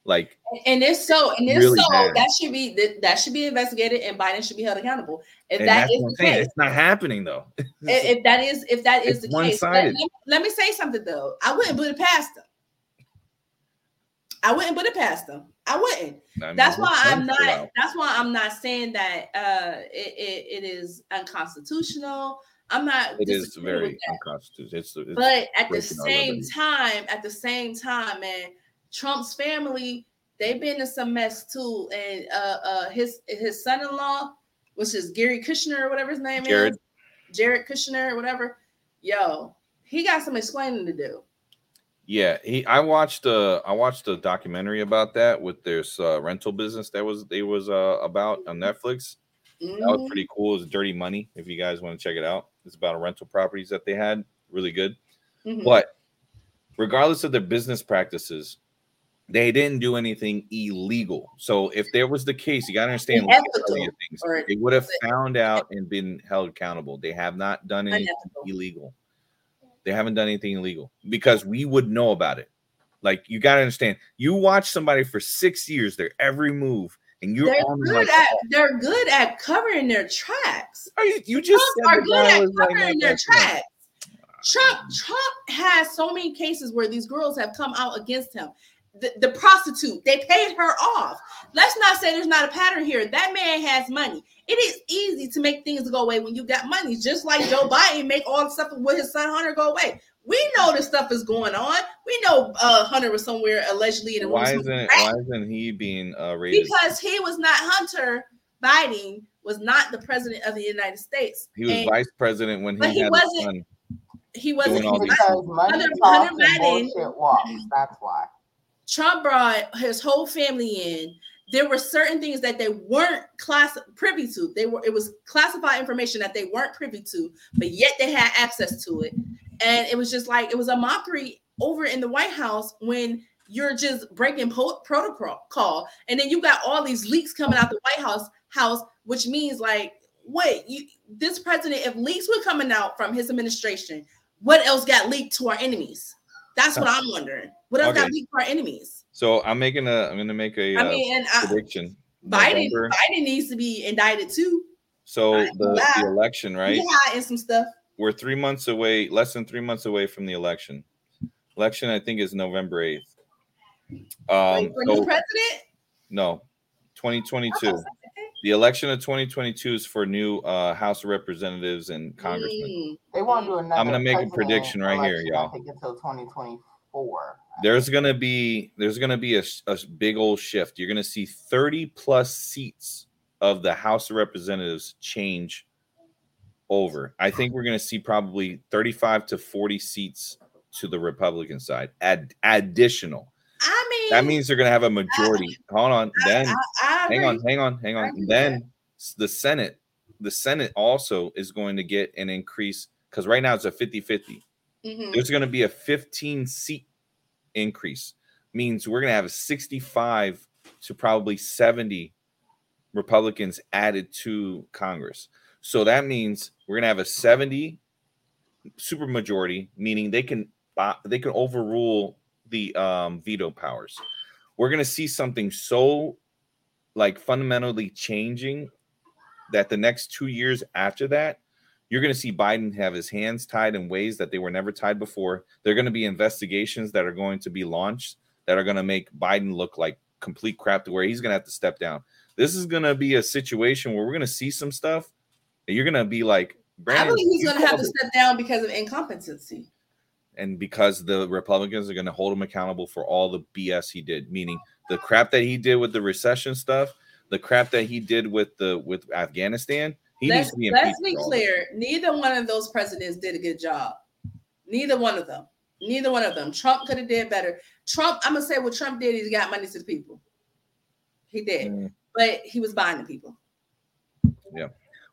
Like and if so, and if Really so, bad. that should be that, that should be investigated, and Biden should be held accountable. If and that's is the case, It's not happening though. [laughs] if, if that is if that is the case, let, let- let me say something though. I wouldn't put it past them. I wouldn't put it past them. I wouldn't. That's why I'm not. out. That's why I'm not saying that uh, it, it, it is unconstitutional. I'm not. It is very unconstitutional. It's, it's But at the same time, at the same time, man, Trump's family they've been in some mess too, and uh, uh, his his son-in-law, which is Gary Kushner or whatever his name Jared. is, Jared Kushner or whatever. Yo, he got some explaining to do. Yeah, he. I watched a I watched a documentary about that with this uh, rental business that was they was uh about on Netflix. That was Mhm. pretty cool. It's Dirty Money. If you guys want to check it out, it's about a rental properties that they had. Really good. Mhm. But regardless of their business practices, they didn't do anything illegal. So if there was the case, you got to understand look at Unethical, all these things. they would have found out and been held accountable. They have not done anything Unethical. illegal. They haven't done anything illegal because we would know about it. Like you got to understand, you watch somebody for six years, their every move, and you're They're on good like, at they're good at covering their tracks. "Oh, you, you just are good at like covering their tracks. Trump Trump has so many cases where these girls have come out against him. The, the prostitute, they paid her off. Let's not say there's not a pattern here. That man has money. It is easy to make things go away when you got money, just like Joe Biden make all the stuff with his son Hunter go away. We know this stuff is going on. We know uh, Hunter was somewhere allegedly in a Why isn't crack why isn't he being uh, rated? because he was not Hunter Biden was not the president of the United States. He was And vice president when But he, he had his wasn't- son. he wasn't doing all these- because money Hunter- Hunter Biden- bullshit walks. That's why. Trump brought his whole family in. There were certain things that they weren't class privy to. They were it was classified information that they weren't privy to, but yet they had access to it. And it was just like it was a mockery over in the White House when you're just breaking po- protocol, and then you got all these leaks coming out the White House house, which means like, wait, you this president, if leaks were coming out from his administration, what else got leaked to our enemies? That's what I'm wondering. What else got leaked to our enemies? So I'm making a I'm gonna make a I uh, mean, and I, prediction. Biden, November- Biden needs to be indicted too. So the, the election, right? He hiding some stuff. We're three months away, less than three months away from the election. Election, I think, is November eighth. Um, Wait for so- new president? no, 2022. Oh, okay. The election of 2022 is for new uh, House of Representatives and Congressmen. They won't do another. I'm gonna make a prediction right here, y'all. I think until 2024. There's gonna be there's gonna be a, a big old shift. You're gonna see 30 plus seats of the House of Representatives change over. I think we're gonna see probably 35 to 40 seats to the Republican side. Add additional. I mean, That means they're gonna have a majority. Hold on, then I, I hang on, hang on, hang on. Then the Senate, the Senate also is going to get an increase because right now it's a 50-50. Mhm. There's going to be a 15 seat increase. Means we're going to have 65 to probably 70 Republicans added to Congress. So that means we're going to have a 70 super majority, meaning they can uh, they can overrule the um, veto powers. We're going to see something so like fundamentally changing that the next two years after that, you're going to see Biden have his hands tied in ways that they were never tied before. There are going to be investigations that are going to be launched that are going to make Biden look like complete crap to where he's going to have to step down. This is going to be a situation where we're going to see some stuff and you're going to be like, I believe he's going to have to step down because of incompetency. and because the Republicans are going to hold him accountable for all the BS he did, meaning the crap that he did with the recession stuff, the crap that he did with the with Afghanistan. He let's be let's be for all that. clear. Neither one of those presidents did a good job. Neither one of them. Neither one of them. Trump could have did better. Trump, I'm gonna say what Trump did. He got money to the people. He did, Mm, but he was buying the people. Yeah.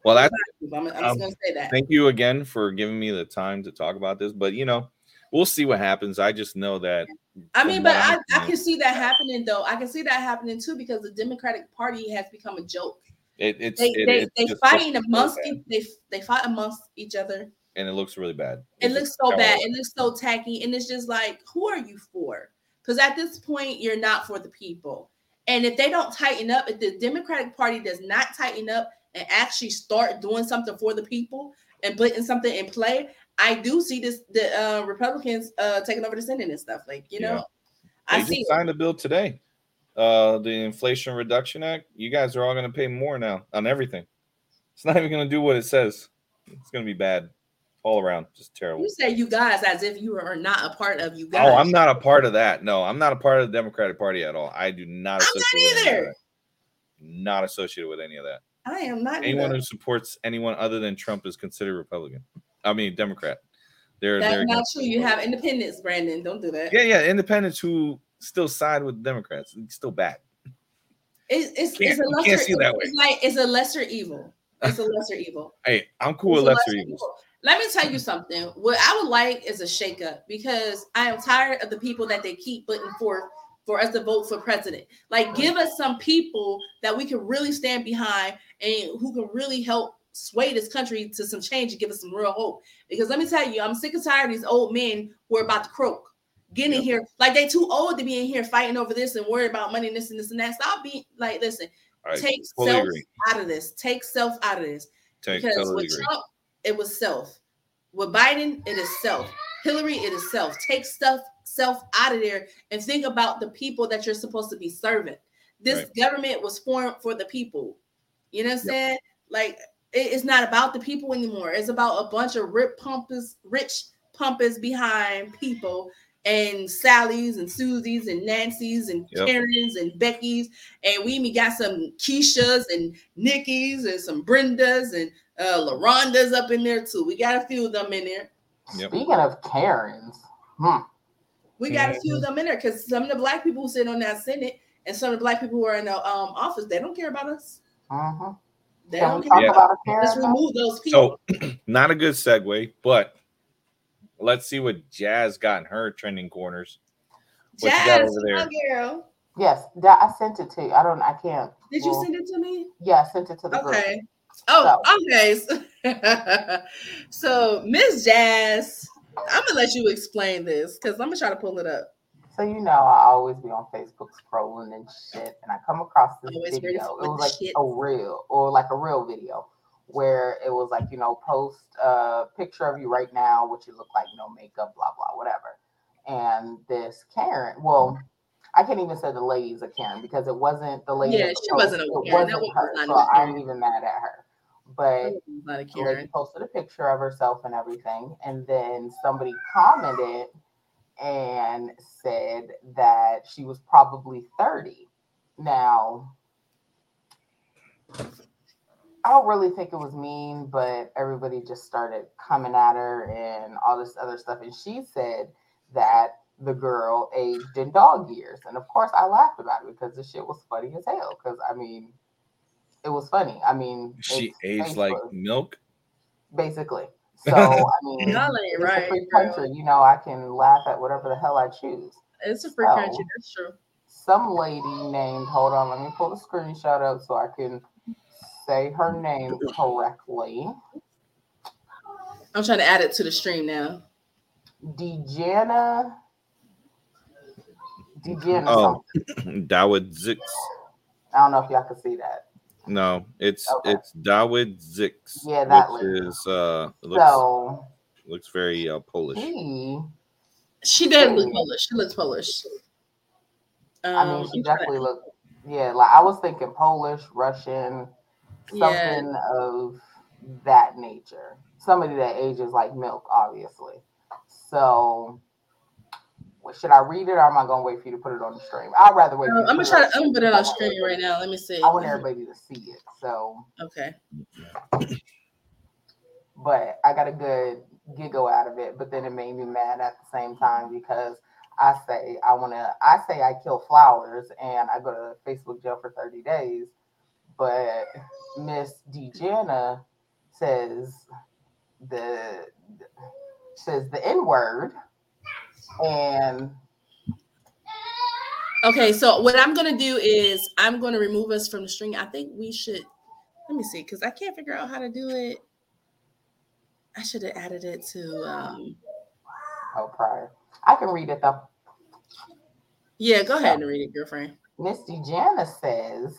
Well, that's I'm, I'm just Um, gonna say that. thank you again for giving me the time to talk about this. But you know, we'll see what happens. I just know that I mean, but I, I can see that happening though. I can see that happening too because the Democratic Party has become a joke. It, it's They it, they it's they fighting amongst really they they fight amongst each other. and it looks really bad. It It's looks so bad. It looks so tacky, and it's just like, who are you for? Because at this point, you're not for the people. And if they don't tighten up, if the Democratic Party does not tighten up and actually start doing something for the people and putting something in play, I do see this the uh, Republicans uh, taking over the Senate and stuff. Like you know, Yeah. I They see. it. signed a bill today. Uh, the Inflation Reduction Act. You guys are all going to pay more now on everything. It's not even going to do what it says. It's going to be bad all around. Just terrible. You say you guys as if you are not a part of you guys. Oh, I'm not a part of that. No, I'm not a part of the Democratic Party at all. I do not. I'm not associate with any of either. that. Not associated with any of that. I am not. Anyone either. who supports anyone other than Trump is considered Republican. I mean, Democrat. They're That's they're not true. You have independents, Brandon. Don't do that. yeah, yeah, independents who still side with Democrats. It's still bad. It's it's, it's a lesser. can't see that way. It's like it's a lesser evil. It's a lesser evil. [laughs] Hey, I'm cool It's with lesser lesser evils. evil. Let me tell you something. What I would like is a shakeup because I am tired of the people that they keep putting forth for us to vote for president. Like, give us some people that we can really stand behind and who can really help sway this country to some change and give us some real hope. Because let me tell you, I'm sick and tired of these old men who are about to croak. Getting Yep. here like they too old to be in here fighting over this and worried about money and this and this and that. Stop being like, listen, take self agree. out of this. Take self out of this Take, because totally with agree. Trump, it was self. With Biden, it is self. Hillary, it is self. Take stuff self out of there and think about the people that you're supposed to be serving. This Right. government was formed for the people. You know what I'm Yep. saying? Like it- it's not about the people anymore. It's about a bunch of rip pumpers, rich pumpers behind people and Sally's and Susie's and Nancy's and Yep. Karen's and Becky's. And we even got some Keisha's and Nikki's and some Brenda's and uh LaRonda's up in there too. We got a few of them in there. Yep. Speaking of Karens, hmm, We got a Mm-hmm. few of them in there because some of the black people who sit on that Senate and some of the black people who are in the um office, they don't care about us. Uh-huh. They can don't care. Yeah. about a Karen? Let's remove those people. So, [clears throat] not a good segue, but let's see what Jazz got in her trending corners. what you got Jazz, over there? girl. Yes, that, I sent it to you. I don't. I can't. Did you well, send it to me? Yeah, I sent it to the group. Okay. Oh, okay. [laughs] so Miss Jazz, I'm gonna let you explain this because I'm gonna try to pull it up. So you know, I always be on Facebook scrolling and shit, and I come across this Always video. It was like shit. a real or like a real video where it was like you know post a picture of you right now, what you look like, no makeup, blah blah, whatever. And this Karen, well, I can't even say the lady's a Karen because it wasn't the lady. Yeah, she posted, wasn't a Karen. Wasn't was her, so I'm even mad at her. But Not a the lady posted a picture of herself and everything, and then somebody commented and said that she was probably 30. Now, I don't really think it was mean, but everybody just started coming at her and all this other stuff. And she said that the girl aged in dog years. And of course, I laughed about it because the shit was funny as hell. Because I mean, it was funny. I mean, She it's aged like milk. basically. [laughs] So I mean, Y'all ain't it's a right. free girl. country. You know, I can laugh at whatever the hell I choose. It's a free So- country. That's true. Some lady named, hold on, let me pull the screenshot up so I can say her name correctly. I'm trying to add it to the stream now. Dejana. Dejana. Oh. something. [clears throat] Dawid Zix. I don't know if y'all can see that. No, it's Okay. it's Dawid Zix. Yeah, that which lady. is uh looks So looks very uh, Polish. he, She does look Polish. She looks Polish. Um, I mean, she definitely looked, yeah, like I was thinking Polish, Russian, Yeah. something of that nature. Somebody that ages like milk, obviously. So, should I read it or am I going to wait for you to put it on the stream? I'd rather wait. to- for you Um, I'm gonna try. To, I'm gonna put it on stream. stream right now. Let me see. I want everybody to see it. So, Okay. but I got a good giggle out of it. But then it made me mad at the same time because I say I want to. I say I kill flowers and I go to Facebook jail for thirty days. But Miss Dejana says the says the N word, and Okay. So what I'm gonna do is I'm gonna remove us from the string. I think we should. Let me see, because I can't figure out how to do it. I should have added it to. um oh, prior. I can read it though. Yeah, go ahead and read it, girlfriend. Miss Dejana says,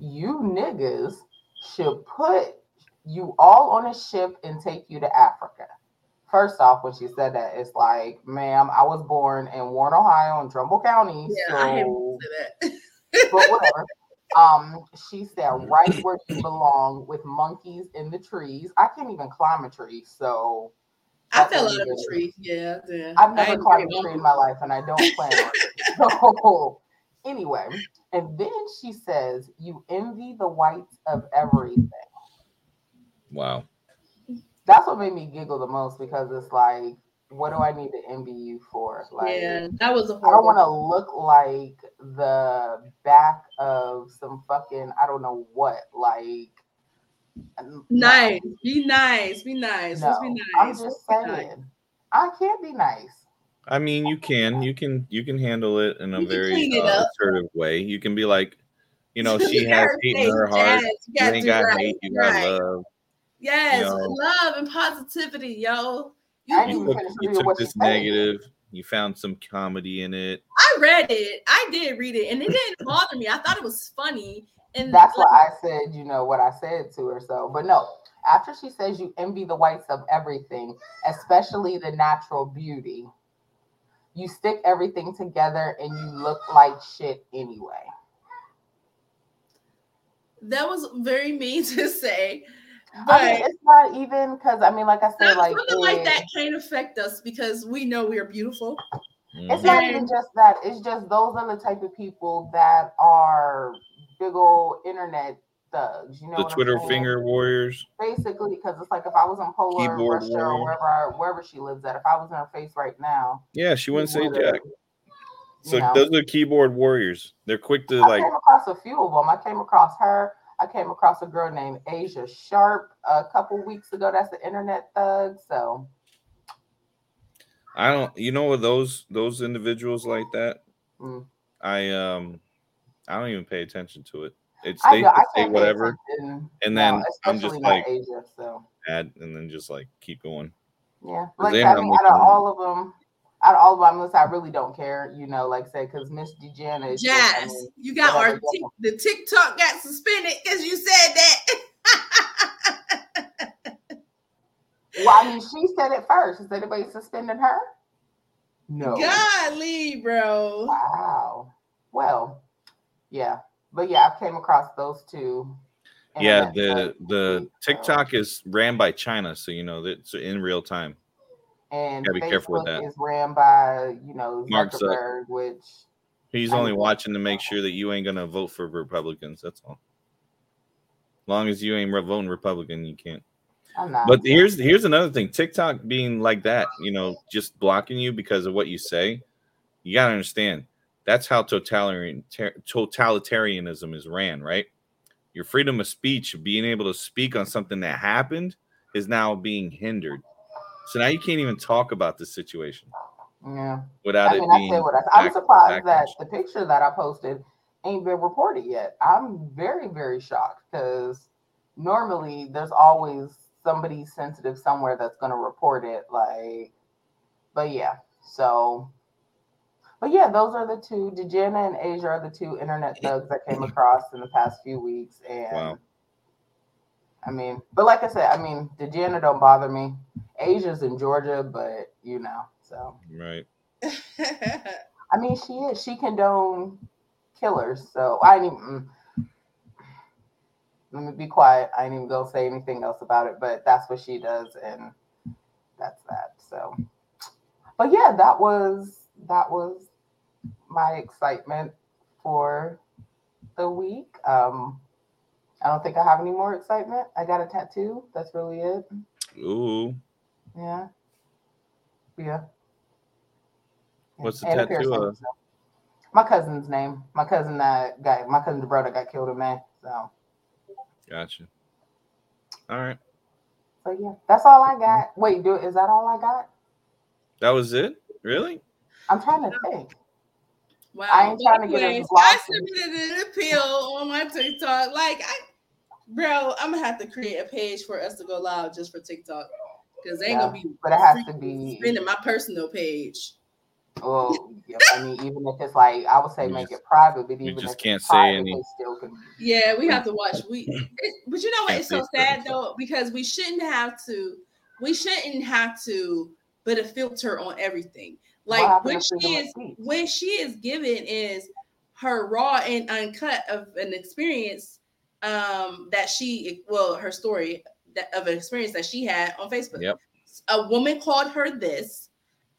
You niggas should put you all on a ship and take you to Africa. First off, when she said that, it's like, ma'am, I was born in Warren, Ohio, in Trumbull County. Yeah, I hate so, to say that. [laughs] but whatever. Um, she said, right where you belong with monkeys in the trees. I can't even climb a tree, so I fell out of a good. tree. Yeah, yeah. I've never climbed a tree in my life, and I don't plan on it. [laughs] So, anyway, and then she says, "You envy the whites of everything." Wow. That's what made me giggle the most because it's like, what do I need to envy you for? Like, Yeah, that was a I don't want to look like the back of some fucking I don't know what. Like, n- no, Nice. Be nice. Be nice. Let's be nice. I'm Let's just be nice. saying, I can't be nice. I mean, you can, you can, you can handle it in a You very uh, assertive way. You can be like, you know, [laughs] she You has hate in her heart. yes, You You ain't got right. hate, you got right. love. Yes, you know. love and positivity, yo. You, You even took, you took this said. negative. You found some comedy in it. I read it. I did read it, and it didn't [laughs] bother me. I thought it was funny. And That's like, why I said, you know, what I said to her. So, but no, after she says you envy the whites of everything, especially the natural beauty, you stick everything together and you look like shit anyway. that was very mean [laughs] to say. I But mean, it's not even because I mean, like I said, something like, like that can't affect us because we know we are beautiful. It's Mhm. not even just that. It's just those are the type of people that are big old internet thugs. You know, the Twitter finger warriors. basically because it's like if I was in Poland, Keyboard Russia, or wherever I, wherever she lives at, if I was in her face right now, Yeah, she wouldn't say jack. So know. those are keyboard warriors. They're quick to I like. came across a few of them. I came across her. I came across a girl named Asia Sharp a couple weeks ago. That's the internet thug. So I don't. You know what those those individuals like that. Mm. I um, I don't even pay attention to it. It's I they know I just say whatever, attention. and No, then I'm just like Asia. So add, and then just like keep going. yeah, like I mean, out of all of them. Out of all of them, unless I really don't care, you know, like say, because Miss Dejanna is just, I Jazz, mean, you got our whatever, Tik the TikTok got suspended because you said that. [laughs] Well, I mean, she said it first. Is anybody suspending her? No. Golly, bro. Wow. Well, yeah, but yeah, I've came across those two. Yeah, the the so- TikTok is ran by China, so you know that's in real time. and gotta be Facebook careful with that. is ran by you know Mark Zuck- Zuckerberg, which He's I only watching to make sure that you ain't gonna vote for Republicans. That's all. Long as you ain't voting Republican, you can't. I'm not. But here's here's another thing: TikTok being like that, you know, just blocking you because of what you say. You gotta understand that's how totalitarian ter- totalitarianism is ran, right? Your freedom of speech, being able to speak on something that happened, is now being hindered. So now you can't even talk about the situation yeah. without I it mean, being. I, I'm back- surprised that the picture that I posted ain't been reported yet. I'm very, very shocked because normally there's always somebody sensitive somewhere that's going to report it. Like, but yeah, so, but yeah, those are the two. Dejana and Asia are the two internet thugs that came across in the past few weeks. And Wow. I mean, but like I said, I mean, Dejana don't bother me. Asia's in Georgia, but you know, so. right. [laughs] I mean, she is. She condone killers. So I didn't. Even, mm. let me be quiet. I ain't even gonna say anything else about it. But that's what she does, and that's that. So, but yeah, that was that was my excitement for the week. Um, I don't think I have any more excitement. I got a tattoo. That's really it. Ooh, Yeah. Yeah. What's the And tattoo of? My cousin's name. My cousin that got my cousin's brother got killed in May. So gotcha. All right, so yeah. That's all I got. Wait, do is that all I got? that was it. Really? I'm trying to think. Wow. I ain't trying to get Anyways, us I submitted an appeal on my TikTok. Like, I, bro, I'm gonna have to create a page for us to go live just for TikTok because they ain't Yeah, gonna be. but it has to be- spending my personal page. Well, yeah, I mean, even if it's like I would say We make just- it private, but we even just if can't it's say private, any- still can. Yeah, we have to watch. We, [clears throat] it, but you know what? It's so sad though because we shouldn't have to. We shouldn't have to put a filter on everything. Like when she is when she is given is her raw and uncut of an experience um that she well her story that of an experience that she had on Facebook. Yep. A woman called her this,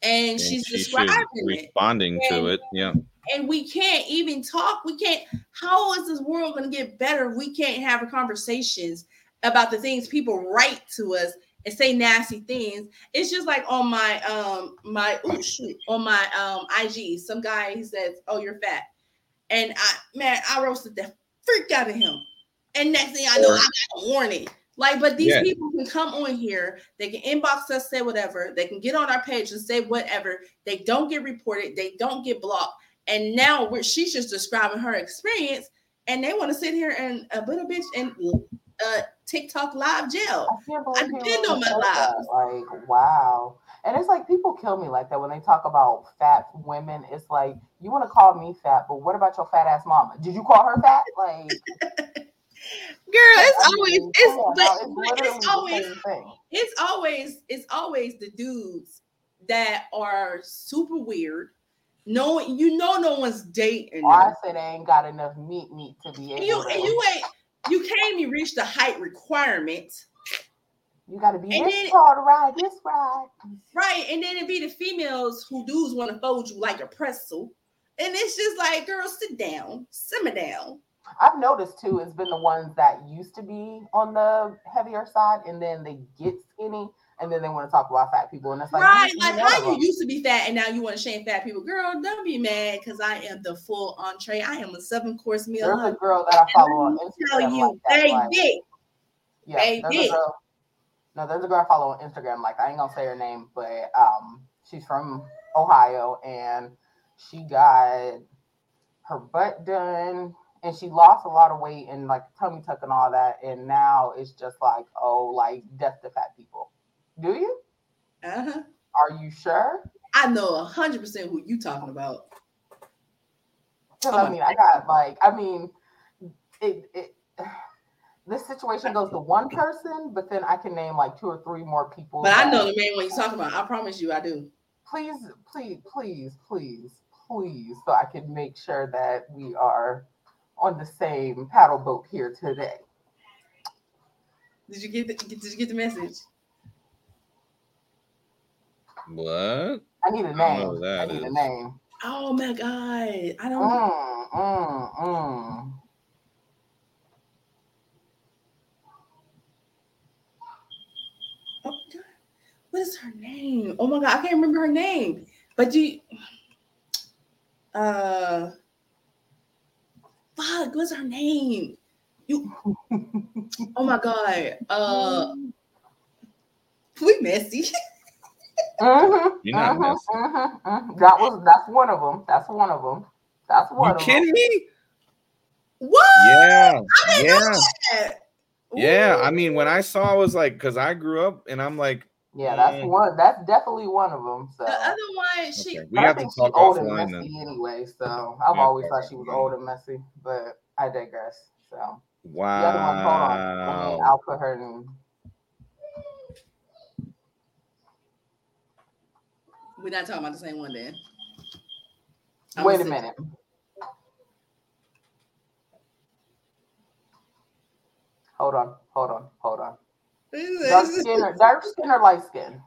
and, And she's she describing it responding to And- it. Yeah. and we can't even talk. We can't. How is this world going to get better if we can't have conversations about the things people write to us and say nasty things? It's just like on my um my ooh, shoot, on my um IG, some guy he says, "Oh, you're fat," and I man, I roasted the freak out of him. And next thing I know, Or- I got a warning. Like, but these Yeah. people can come on here, they can inbox us, say whatever, they can get on our page and say whatever. They don't get reported, they don't get blocked. And now we're, she's just describing her experience, and they want to sit here and a little bitch in uh, TikTok live jail. I can't believe I people did my lives. Like, wow. And it's like people kill me like that when they talk about fat women. It's like you want to call me fat, but what about your fat ass mama? Did you call her fat? Like, [laughs] Girl, it's I always it's on but, but it's always it's always it's always the dudes that are super weird. No, you know, no one's dating. Or I said I ain't got enough meat meat to be And able you to. and you ain't you can't even reach the height requirement, You got to be And this tall to ride this ride. right? And then it be the females who dudes want to fold you like a pretzel, and it's just like, girl, sit down, simmer down. I've noticed too, it's been the ones that used to be on the heavier side, and then they get skinny, and then they want to talk about fat people, and it's like, right, you- like how you used to be fat and now you want to shame fat people. Girl, don't be mad because I am the full entree. I am a seven course meal. There's a girl that I follow on me tell you, like that. like- baby. Yeah, there's Baby. a girl. No, there's a girl I follow on Instagram. Like I ain't gonna say her name, but um, she's from Ohio, and she got her butt done, and she lost a lot of weight and like tummy tuck and all that, and now it's just like, oh, like death to fat people. Do you? Uh-huh. Are you sure? I know a hundred percent who you talking about. Because Oh I mean, I got like, I mean, it, it. [sighs] This situation goes to one person, but then I can name like two or three more people. But I know the man when you talking about. I promise you, I do. please, please, please, please, please, so I can make sure that we are on the same paddle boat here today. Did you get the, did you get the message? What? I need a I don't know name. what I that need a name. Oh my god. I don't Mm, mm, mm. oh, what is her name? Oh my god, I can't remember her name. But you uh fuck, what's her name? You [laughs] oh my god. Uh we messy. [laughs] Mhm, You're not mhm, messy. mhm, mhm. That was that's one of them. That's one of them. That's one You of them. kidding me? What? Yeah, I yeah, know that. yeah. I mean, when I saw, I was like, because I grew up, and I'm like, Yeah, that's Mm. one. That's definitely one of them. So the other one, she okay, we I have to think she talk old and offline messy then. anyway. So I've Yeah, always thought she was offline. old and messy, but I digress. So the other one, hold on. Let me- Wow. I'll put her in. We're not talking about the same one then. I'm Wait a gonna minute. Hold on, hold on, hold on. Dark skin or dark skin or light skin?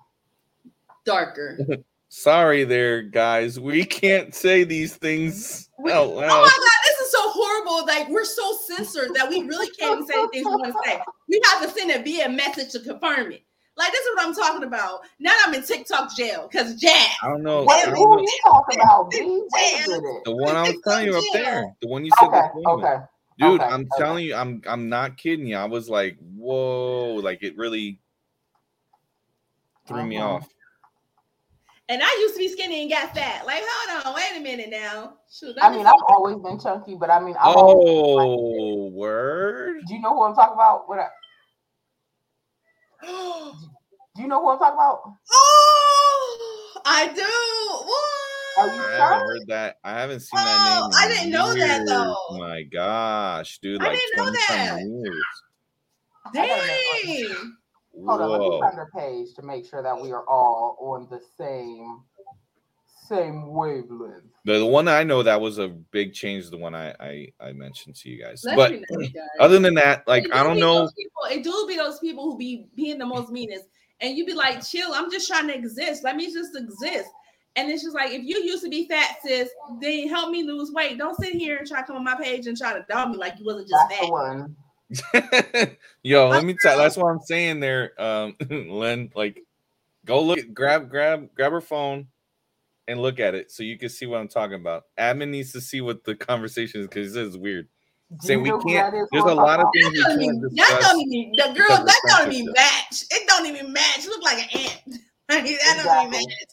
darker. [laughs] Sorry, there, guys. We can't say these things We- out Oh my god, this is so horrible. Like we're so censored that we really can't say the things we want to say. We have to send a via message to confirm it. Like this is what I'm talking about. Now I'm in TikTok jail because Jack. I don't know. I don't who know. are you talking about, B? Wait a Damn. minute. The one I was telling you up there, the one you said, Okay, before okay. dude. okay, I'm okay. telling you, I'm I'm not kidding you. I was like, whoa, like it really threw me Uh-huh. off. And I used to be skinny and got fat. Like, hold on, wait a minute now. Shoot, I mean, I've always been chunky, but I mean, I'm always, Oh, word. do you know who I'm talking about? What? I, do [gasps] you know who I'm talking about? Oh, I do. Are you I sure? haven't heard that. I haven't seen that Oh, name. I didn't know that, years. though. My gosh, dude! I didn't know that. years. I gotta make- Dang. Hold on, let me find her page to make sure that we are all on the same same wavelength. The, the one I know that was a big change. The one I I, I mentioned to you guys. Let's but be nice, guys. other than that, like I do don't know. People, it do be those people who be being the most meanest, and you be like, "Chill, I'm just trying to exist. Let me just exist." And it's just like, if you used to be fat, sis, then help me lose weight. Don't sit here and try to come on my page and try to dog me like you wasn't just That's the fat. one. [laughs] Yo, let me tell. That's what I'm saying there, um, [laughs] Len. Like, go look, grab, grab, grab her phone, and look at it so you can see what I'm talking about. Admin needs to see what the conversation is because this is weird. Do Saying we can't. There's a lot of things we That don't can't even, that don't even, the girl, of that don't even match. It don't even match. Look like an ant. [laughs] Like, that don't even match.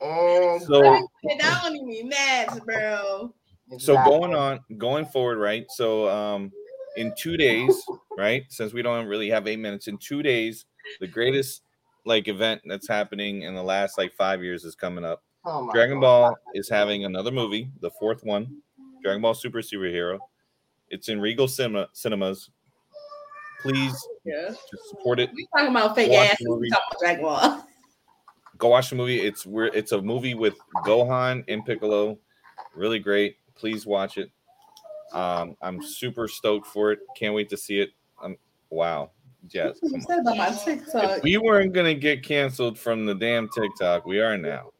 about? So- It don't even match, bro. So Exactly. going on, going forward, right? So um, in two days, right? Since we don't really have eight minutes, in two days, the greatest like event that's happening in the last like five years is coming up. Oh my Dragon God. Ball is having another movie, the fourth one, Dragon Ball Super Superhero. It's in Regal Cinema, Cinemas. Please Yeah. just support it. We talking about fake ass. We movie. talking about Dragon Ball. [laughs] Go watch the movie. It's where it's a movie with Gohan and Piccolo. Really great. Please watch it. Um, I'm super stoked for it. Can't wait to see it. Um, wow. Yes. Come on. about my If we weren't gonna get canceled from the damn TikTok, we are now.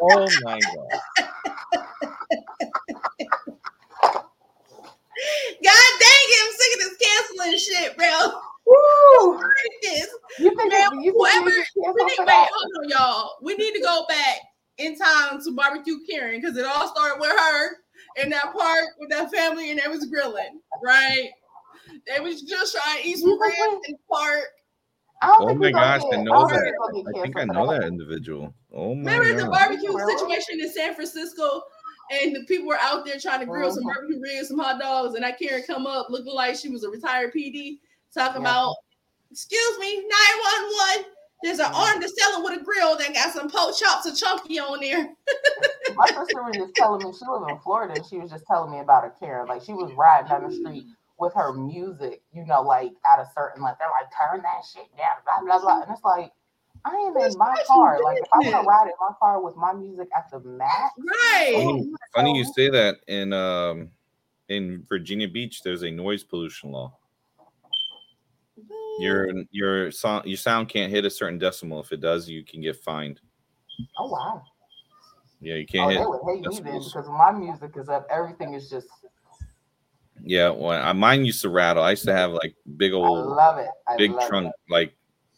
Oh my god. God dang it, I'm sick of this canceling shit, bro. Woo! This. You think bro, you whoever, we need, wait, hold on, y'all. We need to go back in time to barbecue Karen because it all started with her in that park with that family and they was grilling, right? They was just trying to eat some ribs in the park. I don't Oh my gosh, I know don't that. think we're gonna get I think I know that individual. Oh my Remember the barbecue situation in San Francisco, and the people were out there trying to grill some Mhm. barbecue ribs, some hot dogs, and that Karen come up looking like she was a retired PD, talking Yeah. about, "Excuse me, nine one one. There's an arm to selling with a grill that got some pork chops and chunky on there." My sister was just telling me she lives in Florida and she was just telling me about a Karen. Like she was riding down the street with her music, you know, like at a certain like they're like turn that shit down, blah blah blah. And it's like, I am in my car. Like if I'm gonna ride in my car with my music at the max, Right. Funny, funny you say that. In um, in Virginia Beach, there's a noise pollution law. Your your sound your sound can't hit a certain decimal. If it does, you can get fined. oh wow. Yeah, you Oh, can't they hit. would hate me then because my music is up, everything is just. Yeah, well, I, mine used to rattle. I used to have like big old love it. I big trunk. It. Like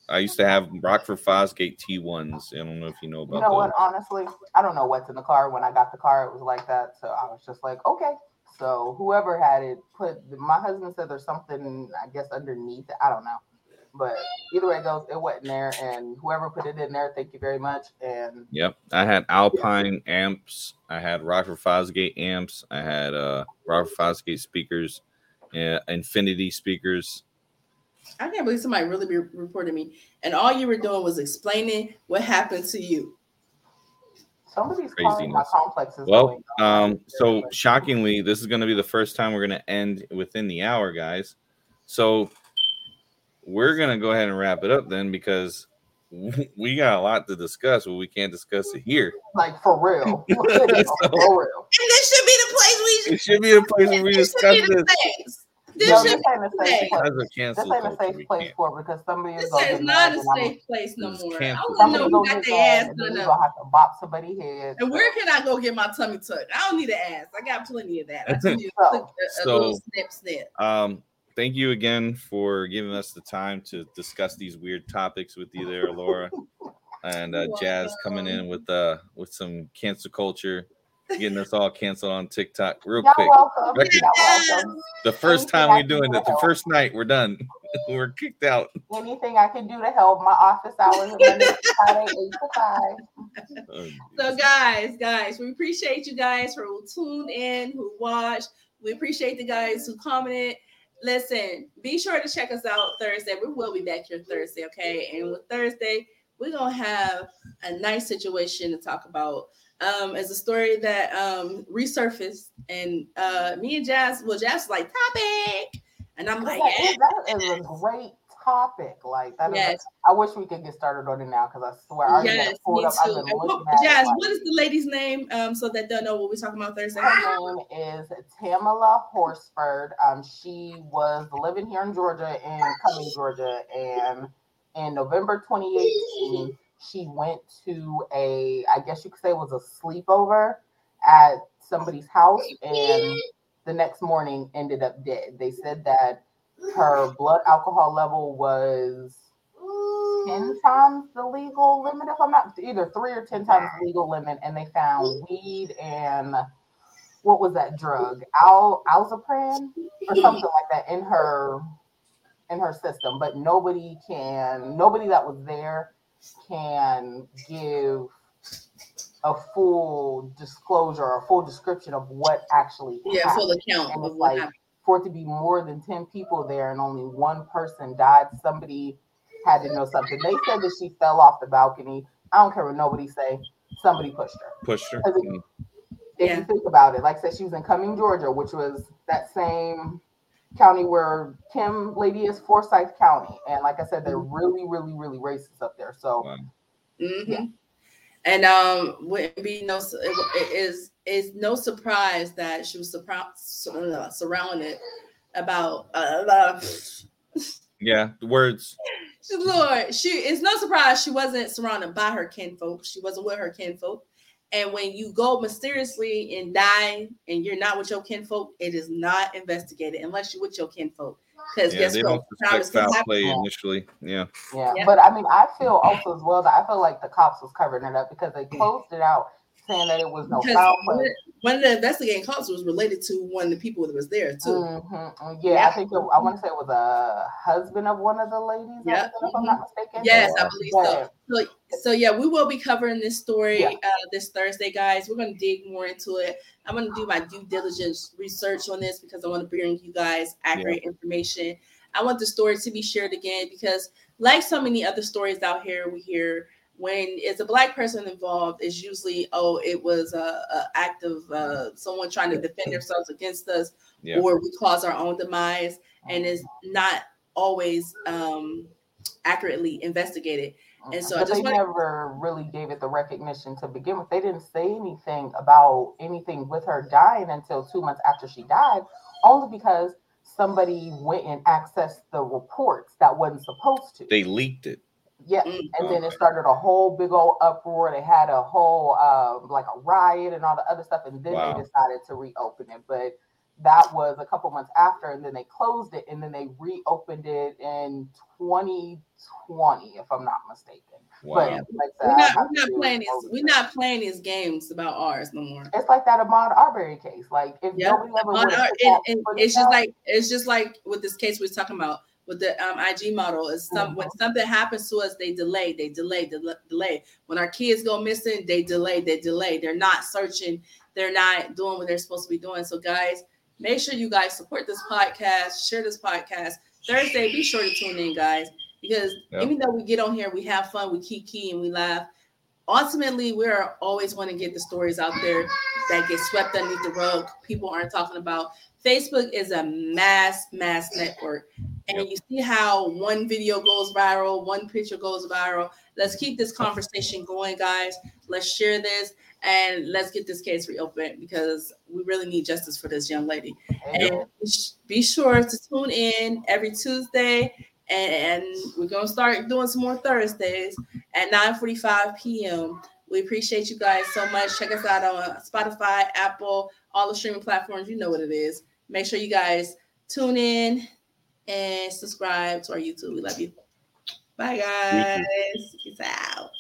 I used to have Rockford Fosgate T ones. I don't know if you know about You know what? Honestly, I don't know what's in the car. When I got the car, it was like that. So I was just like, okay. So whoever had it put. My husband said there's something, I guess, underneath. it. I don't know. But either way it goes, it wasn't there, and whoever put it in there, thank you very much. And Yep, I had Alpine amps. I had Rockford Fosgate amps. I had uh Rockford Fosgate speakers, yeah, Infinity speakers. I can't believe somebody really be reported me, and all you were doing was explaining what happened to you. somebody's calling my Craziness. complex is Well, going um, so shockingly, this is going to be the first time we're going to end within the hour, guys. So we're going to go ahead and wrap it up then because we got a lot to discuss, but we can't discuss it here. [laughs] like for real, [laughs] for real. And this should be the place we It should be a place where we this discuss should be the this. place. This No, should this ain't a safe place. A This ain't a safe place for it because somebody is This is not a safe place no It's more. I don't know Somebody who gonna got get their ass done you up. gonna have to bop somebody's head. And where can I go get my tummy tucked? I don't need an ass. I got plenty of that. I just need to So- a, a so- little snip snip. Um, thank you again for giving us the time to discuss these weird topics with you there, Laura, and uh, Jazz coming in with uh with some cancel culture, getting us all canceled on TikTok real Y'all quick. welcome. Record. The first Anything time we're doing do it, the first night we're done. [laughs] we're kicked out. Anything I can do to help my office hours are [laughs] Friday, eight to five. Oh, So, guys, guys, we appreciate you guys for who tuned in, who watched. We appreciate the guys who commented. Listen, be sure to check us out Thursday. We will be back here Thursday, okay? And with Thursday, we're gonna have a nice situation to talk about. Um, as a story that um resurfaced, and uh me and Jazz, well, Jazz was like topic, and I'm like, yeah, that is a great topic. Like that is. yes, I wish we could get started on it now because I swear I yes, pulled up. I've been And what, looking at Jazz. Like, what is the lady's name? Um, so that they'll know what we're talking about Thursday. Her name is Tamla Horsford. Um, she was living here in Georgia in Cumming, Georgia, and in November 2018, she went to a, I guess you could say, it was a sleepover at somebody's house, and the next morning ended up dead. They said that her blood alcohol level was 10 mm. times the legal limit, if I'm not either three or 10 times the legal limit, and they found weed and what was that drug? Al alzapran or something like that in her in her system. But nobody can nobody that was there can give a full disclosure or a full description of what actually Yeah, happened. full account And of it's what like happened. For it to be more than 10 people there and only one person died, somebody had to know something. They said that she fell off the balcony. I don't care what nobody say. Somebody pushed her. Pushed her. Because Mm. If Yeah. you think about it, like I said, she was in Cumming, Georgia, which was that same county where Kim lady is, Forsyth County. And like I said, they're really, really, really racist up there. So Wow. hmm Yeah. And um, wouldn't be no it, it is is no surprise that she was surprised uh, surrounded about uh, uh, Yeah, the words. [laughs] Lord. She it's no surprise she wasn't surrounded by her kinfolk. She wasn't with her kinfolk. And when you go mysteriously and die and you're not with your kinfolk, it is not investigated unless you're with your kinfolk. Because Yeah, guess they what? don't suspect foul play initially. Yeah. yeah. Yeah. But I mean, I feel also as well that I feel like the cops was covering it up because they [clears throat] closed it out saying that it was no Because foul one play. of- one of the investigating cops was related to one of the people that was there too. Mhm. Yeah, Yeah. I think it, I want to say it was a husband of one of the ladies. I Yeah. think, If I'm not mistaken. Yes, I believe Yeah. so. so. So yeah, we will be covering this story Yeah. uh, this Thursday, guys. We're gonna dig more into it. I'm gonna do my due diligence research on this because I want to bring you guys accurate information. I want the story to be shared again because, like so many other stories out here, we hear when it's a black person involved, it's usually oh, it was a, a act of uh, someone trying to defend themselves against us, Yeah. or we cause our own demise, and it's not always um accurately investigated. And so but I just they wanna- never really gave it the recognition to begin with. They didn't say anything about anything with her dying until two months after she died, only because somebody went and accessed the reports that wasn't supposed to. They leaked it. Yeah, Mm. and then it started a whole big old uproar. They had a whole um, like a riot and all the other stuff, and then Wow. they decided to reopen it. But that was a couple months after, and then they closed it, and then they reopened it in 2020, if I'm not mistaken. Wow. But Yeah. like We're not, we're not playing it these. We're there. not playing these games about ours no more. It's like that Ahmaud Arbery case. Like if Yeah, nobody ever On would our- have and, and it's just like it's just like with this case we're talking about with the um, IG model. Is some when Mhm. something happens to us, they delay, they delay, del- delay. When our kids go missing, they delay, they delay. They're not searching. They're not doing what they're supposed to be doing. So guys, make sure you guys support this podcast, share this podcast. Thursday, be sure to tune in, guys, because Yep. even though we get on here, we have fun, we keep key, and we laugh. Ultimately, we're always want to get the stories out there that get swept underneath the rug. People aren't talking about. Facebook is a mass, mass network. And you see how one video goes viral, one picture goes viral. Let's keep this conversation going, guys. Let's share this and let's get this case reopened because we really need justice for this young lady. And be sure to tune in every Tuesday. And we're gonna start doing some more Thursdays at 9:45 p.m. We appreciate you guys so much. Check us out on Spotify, Apple, all the streaming platforms. You know what it is. Make sure you guys tune in and subscribe to our YouTube. We love you. Bye, guys. Peace out.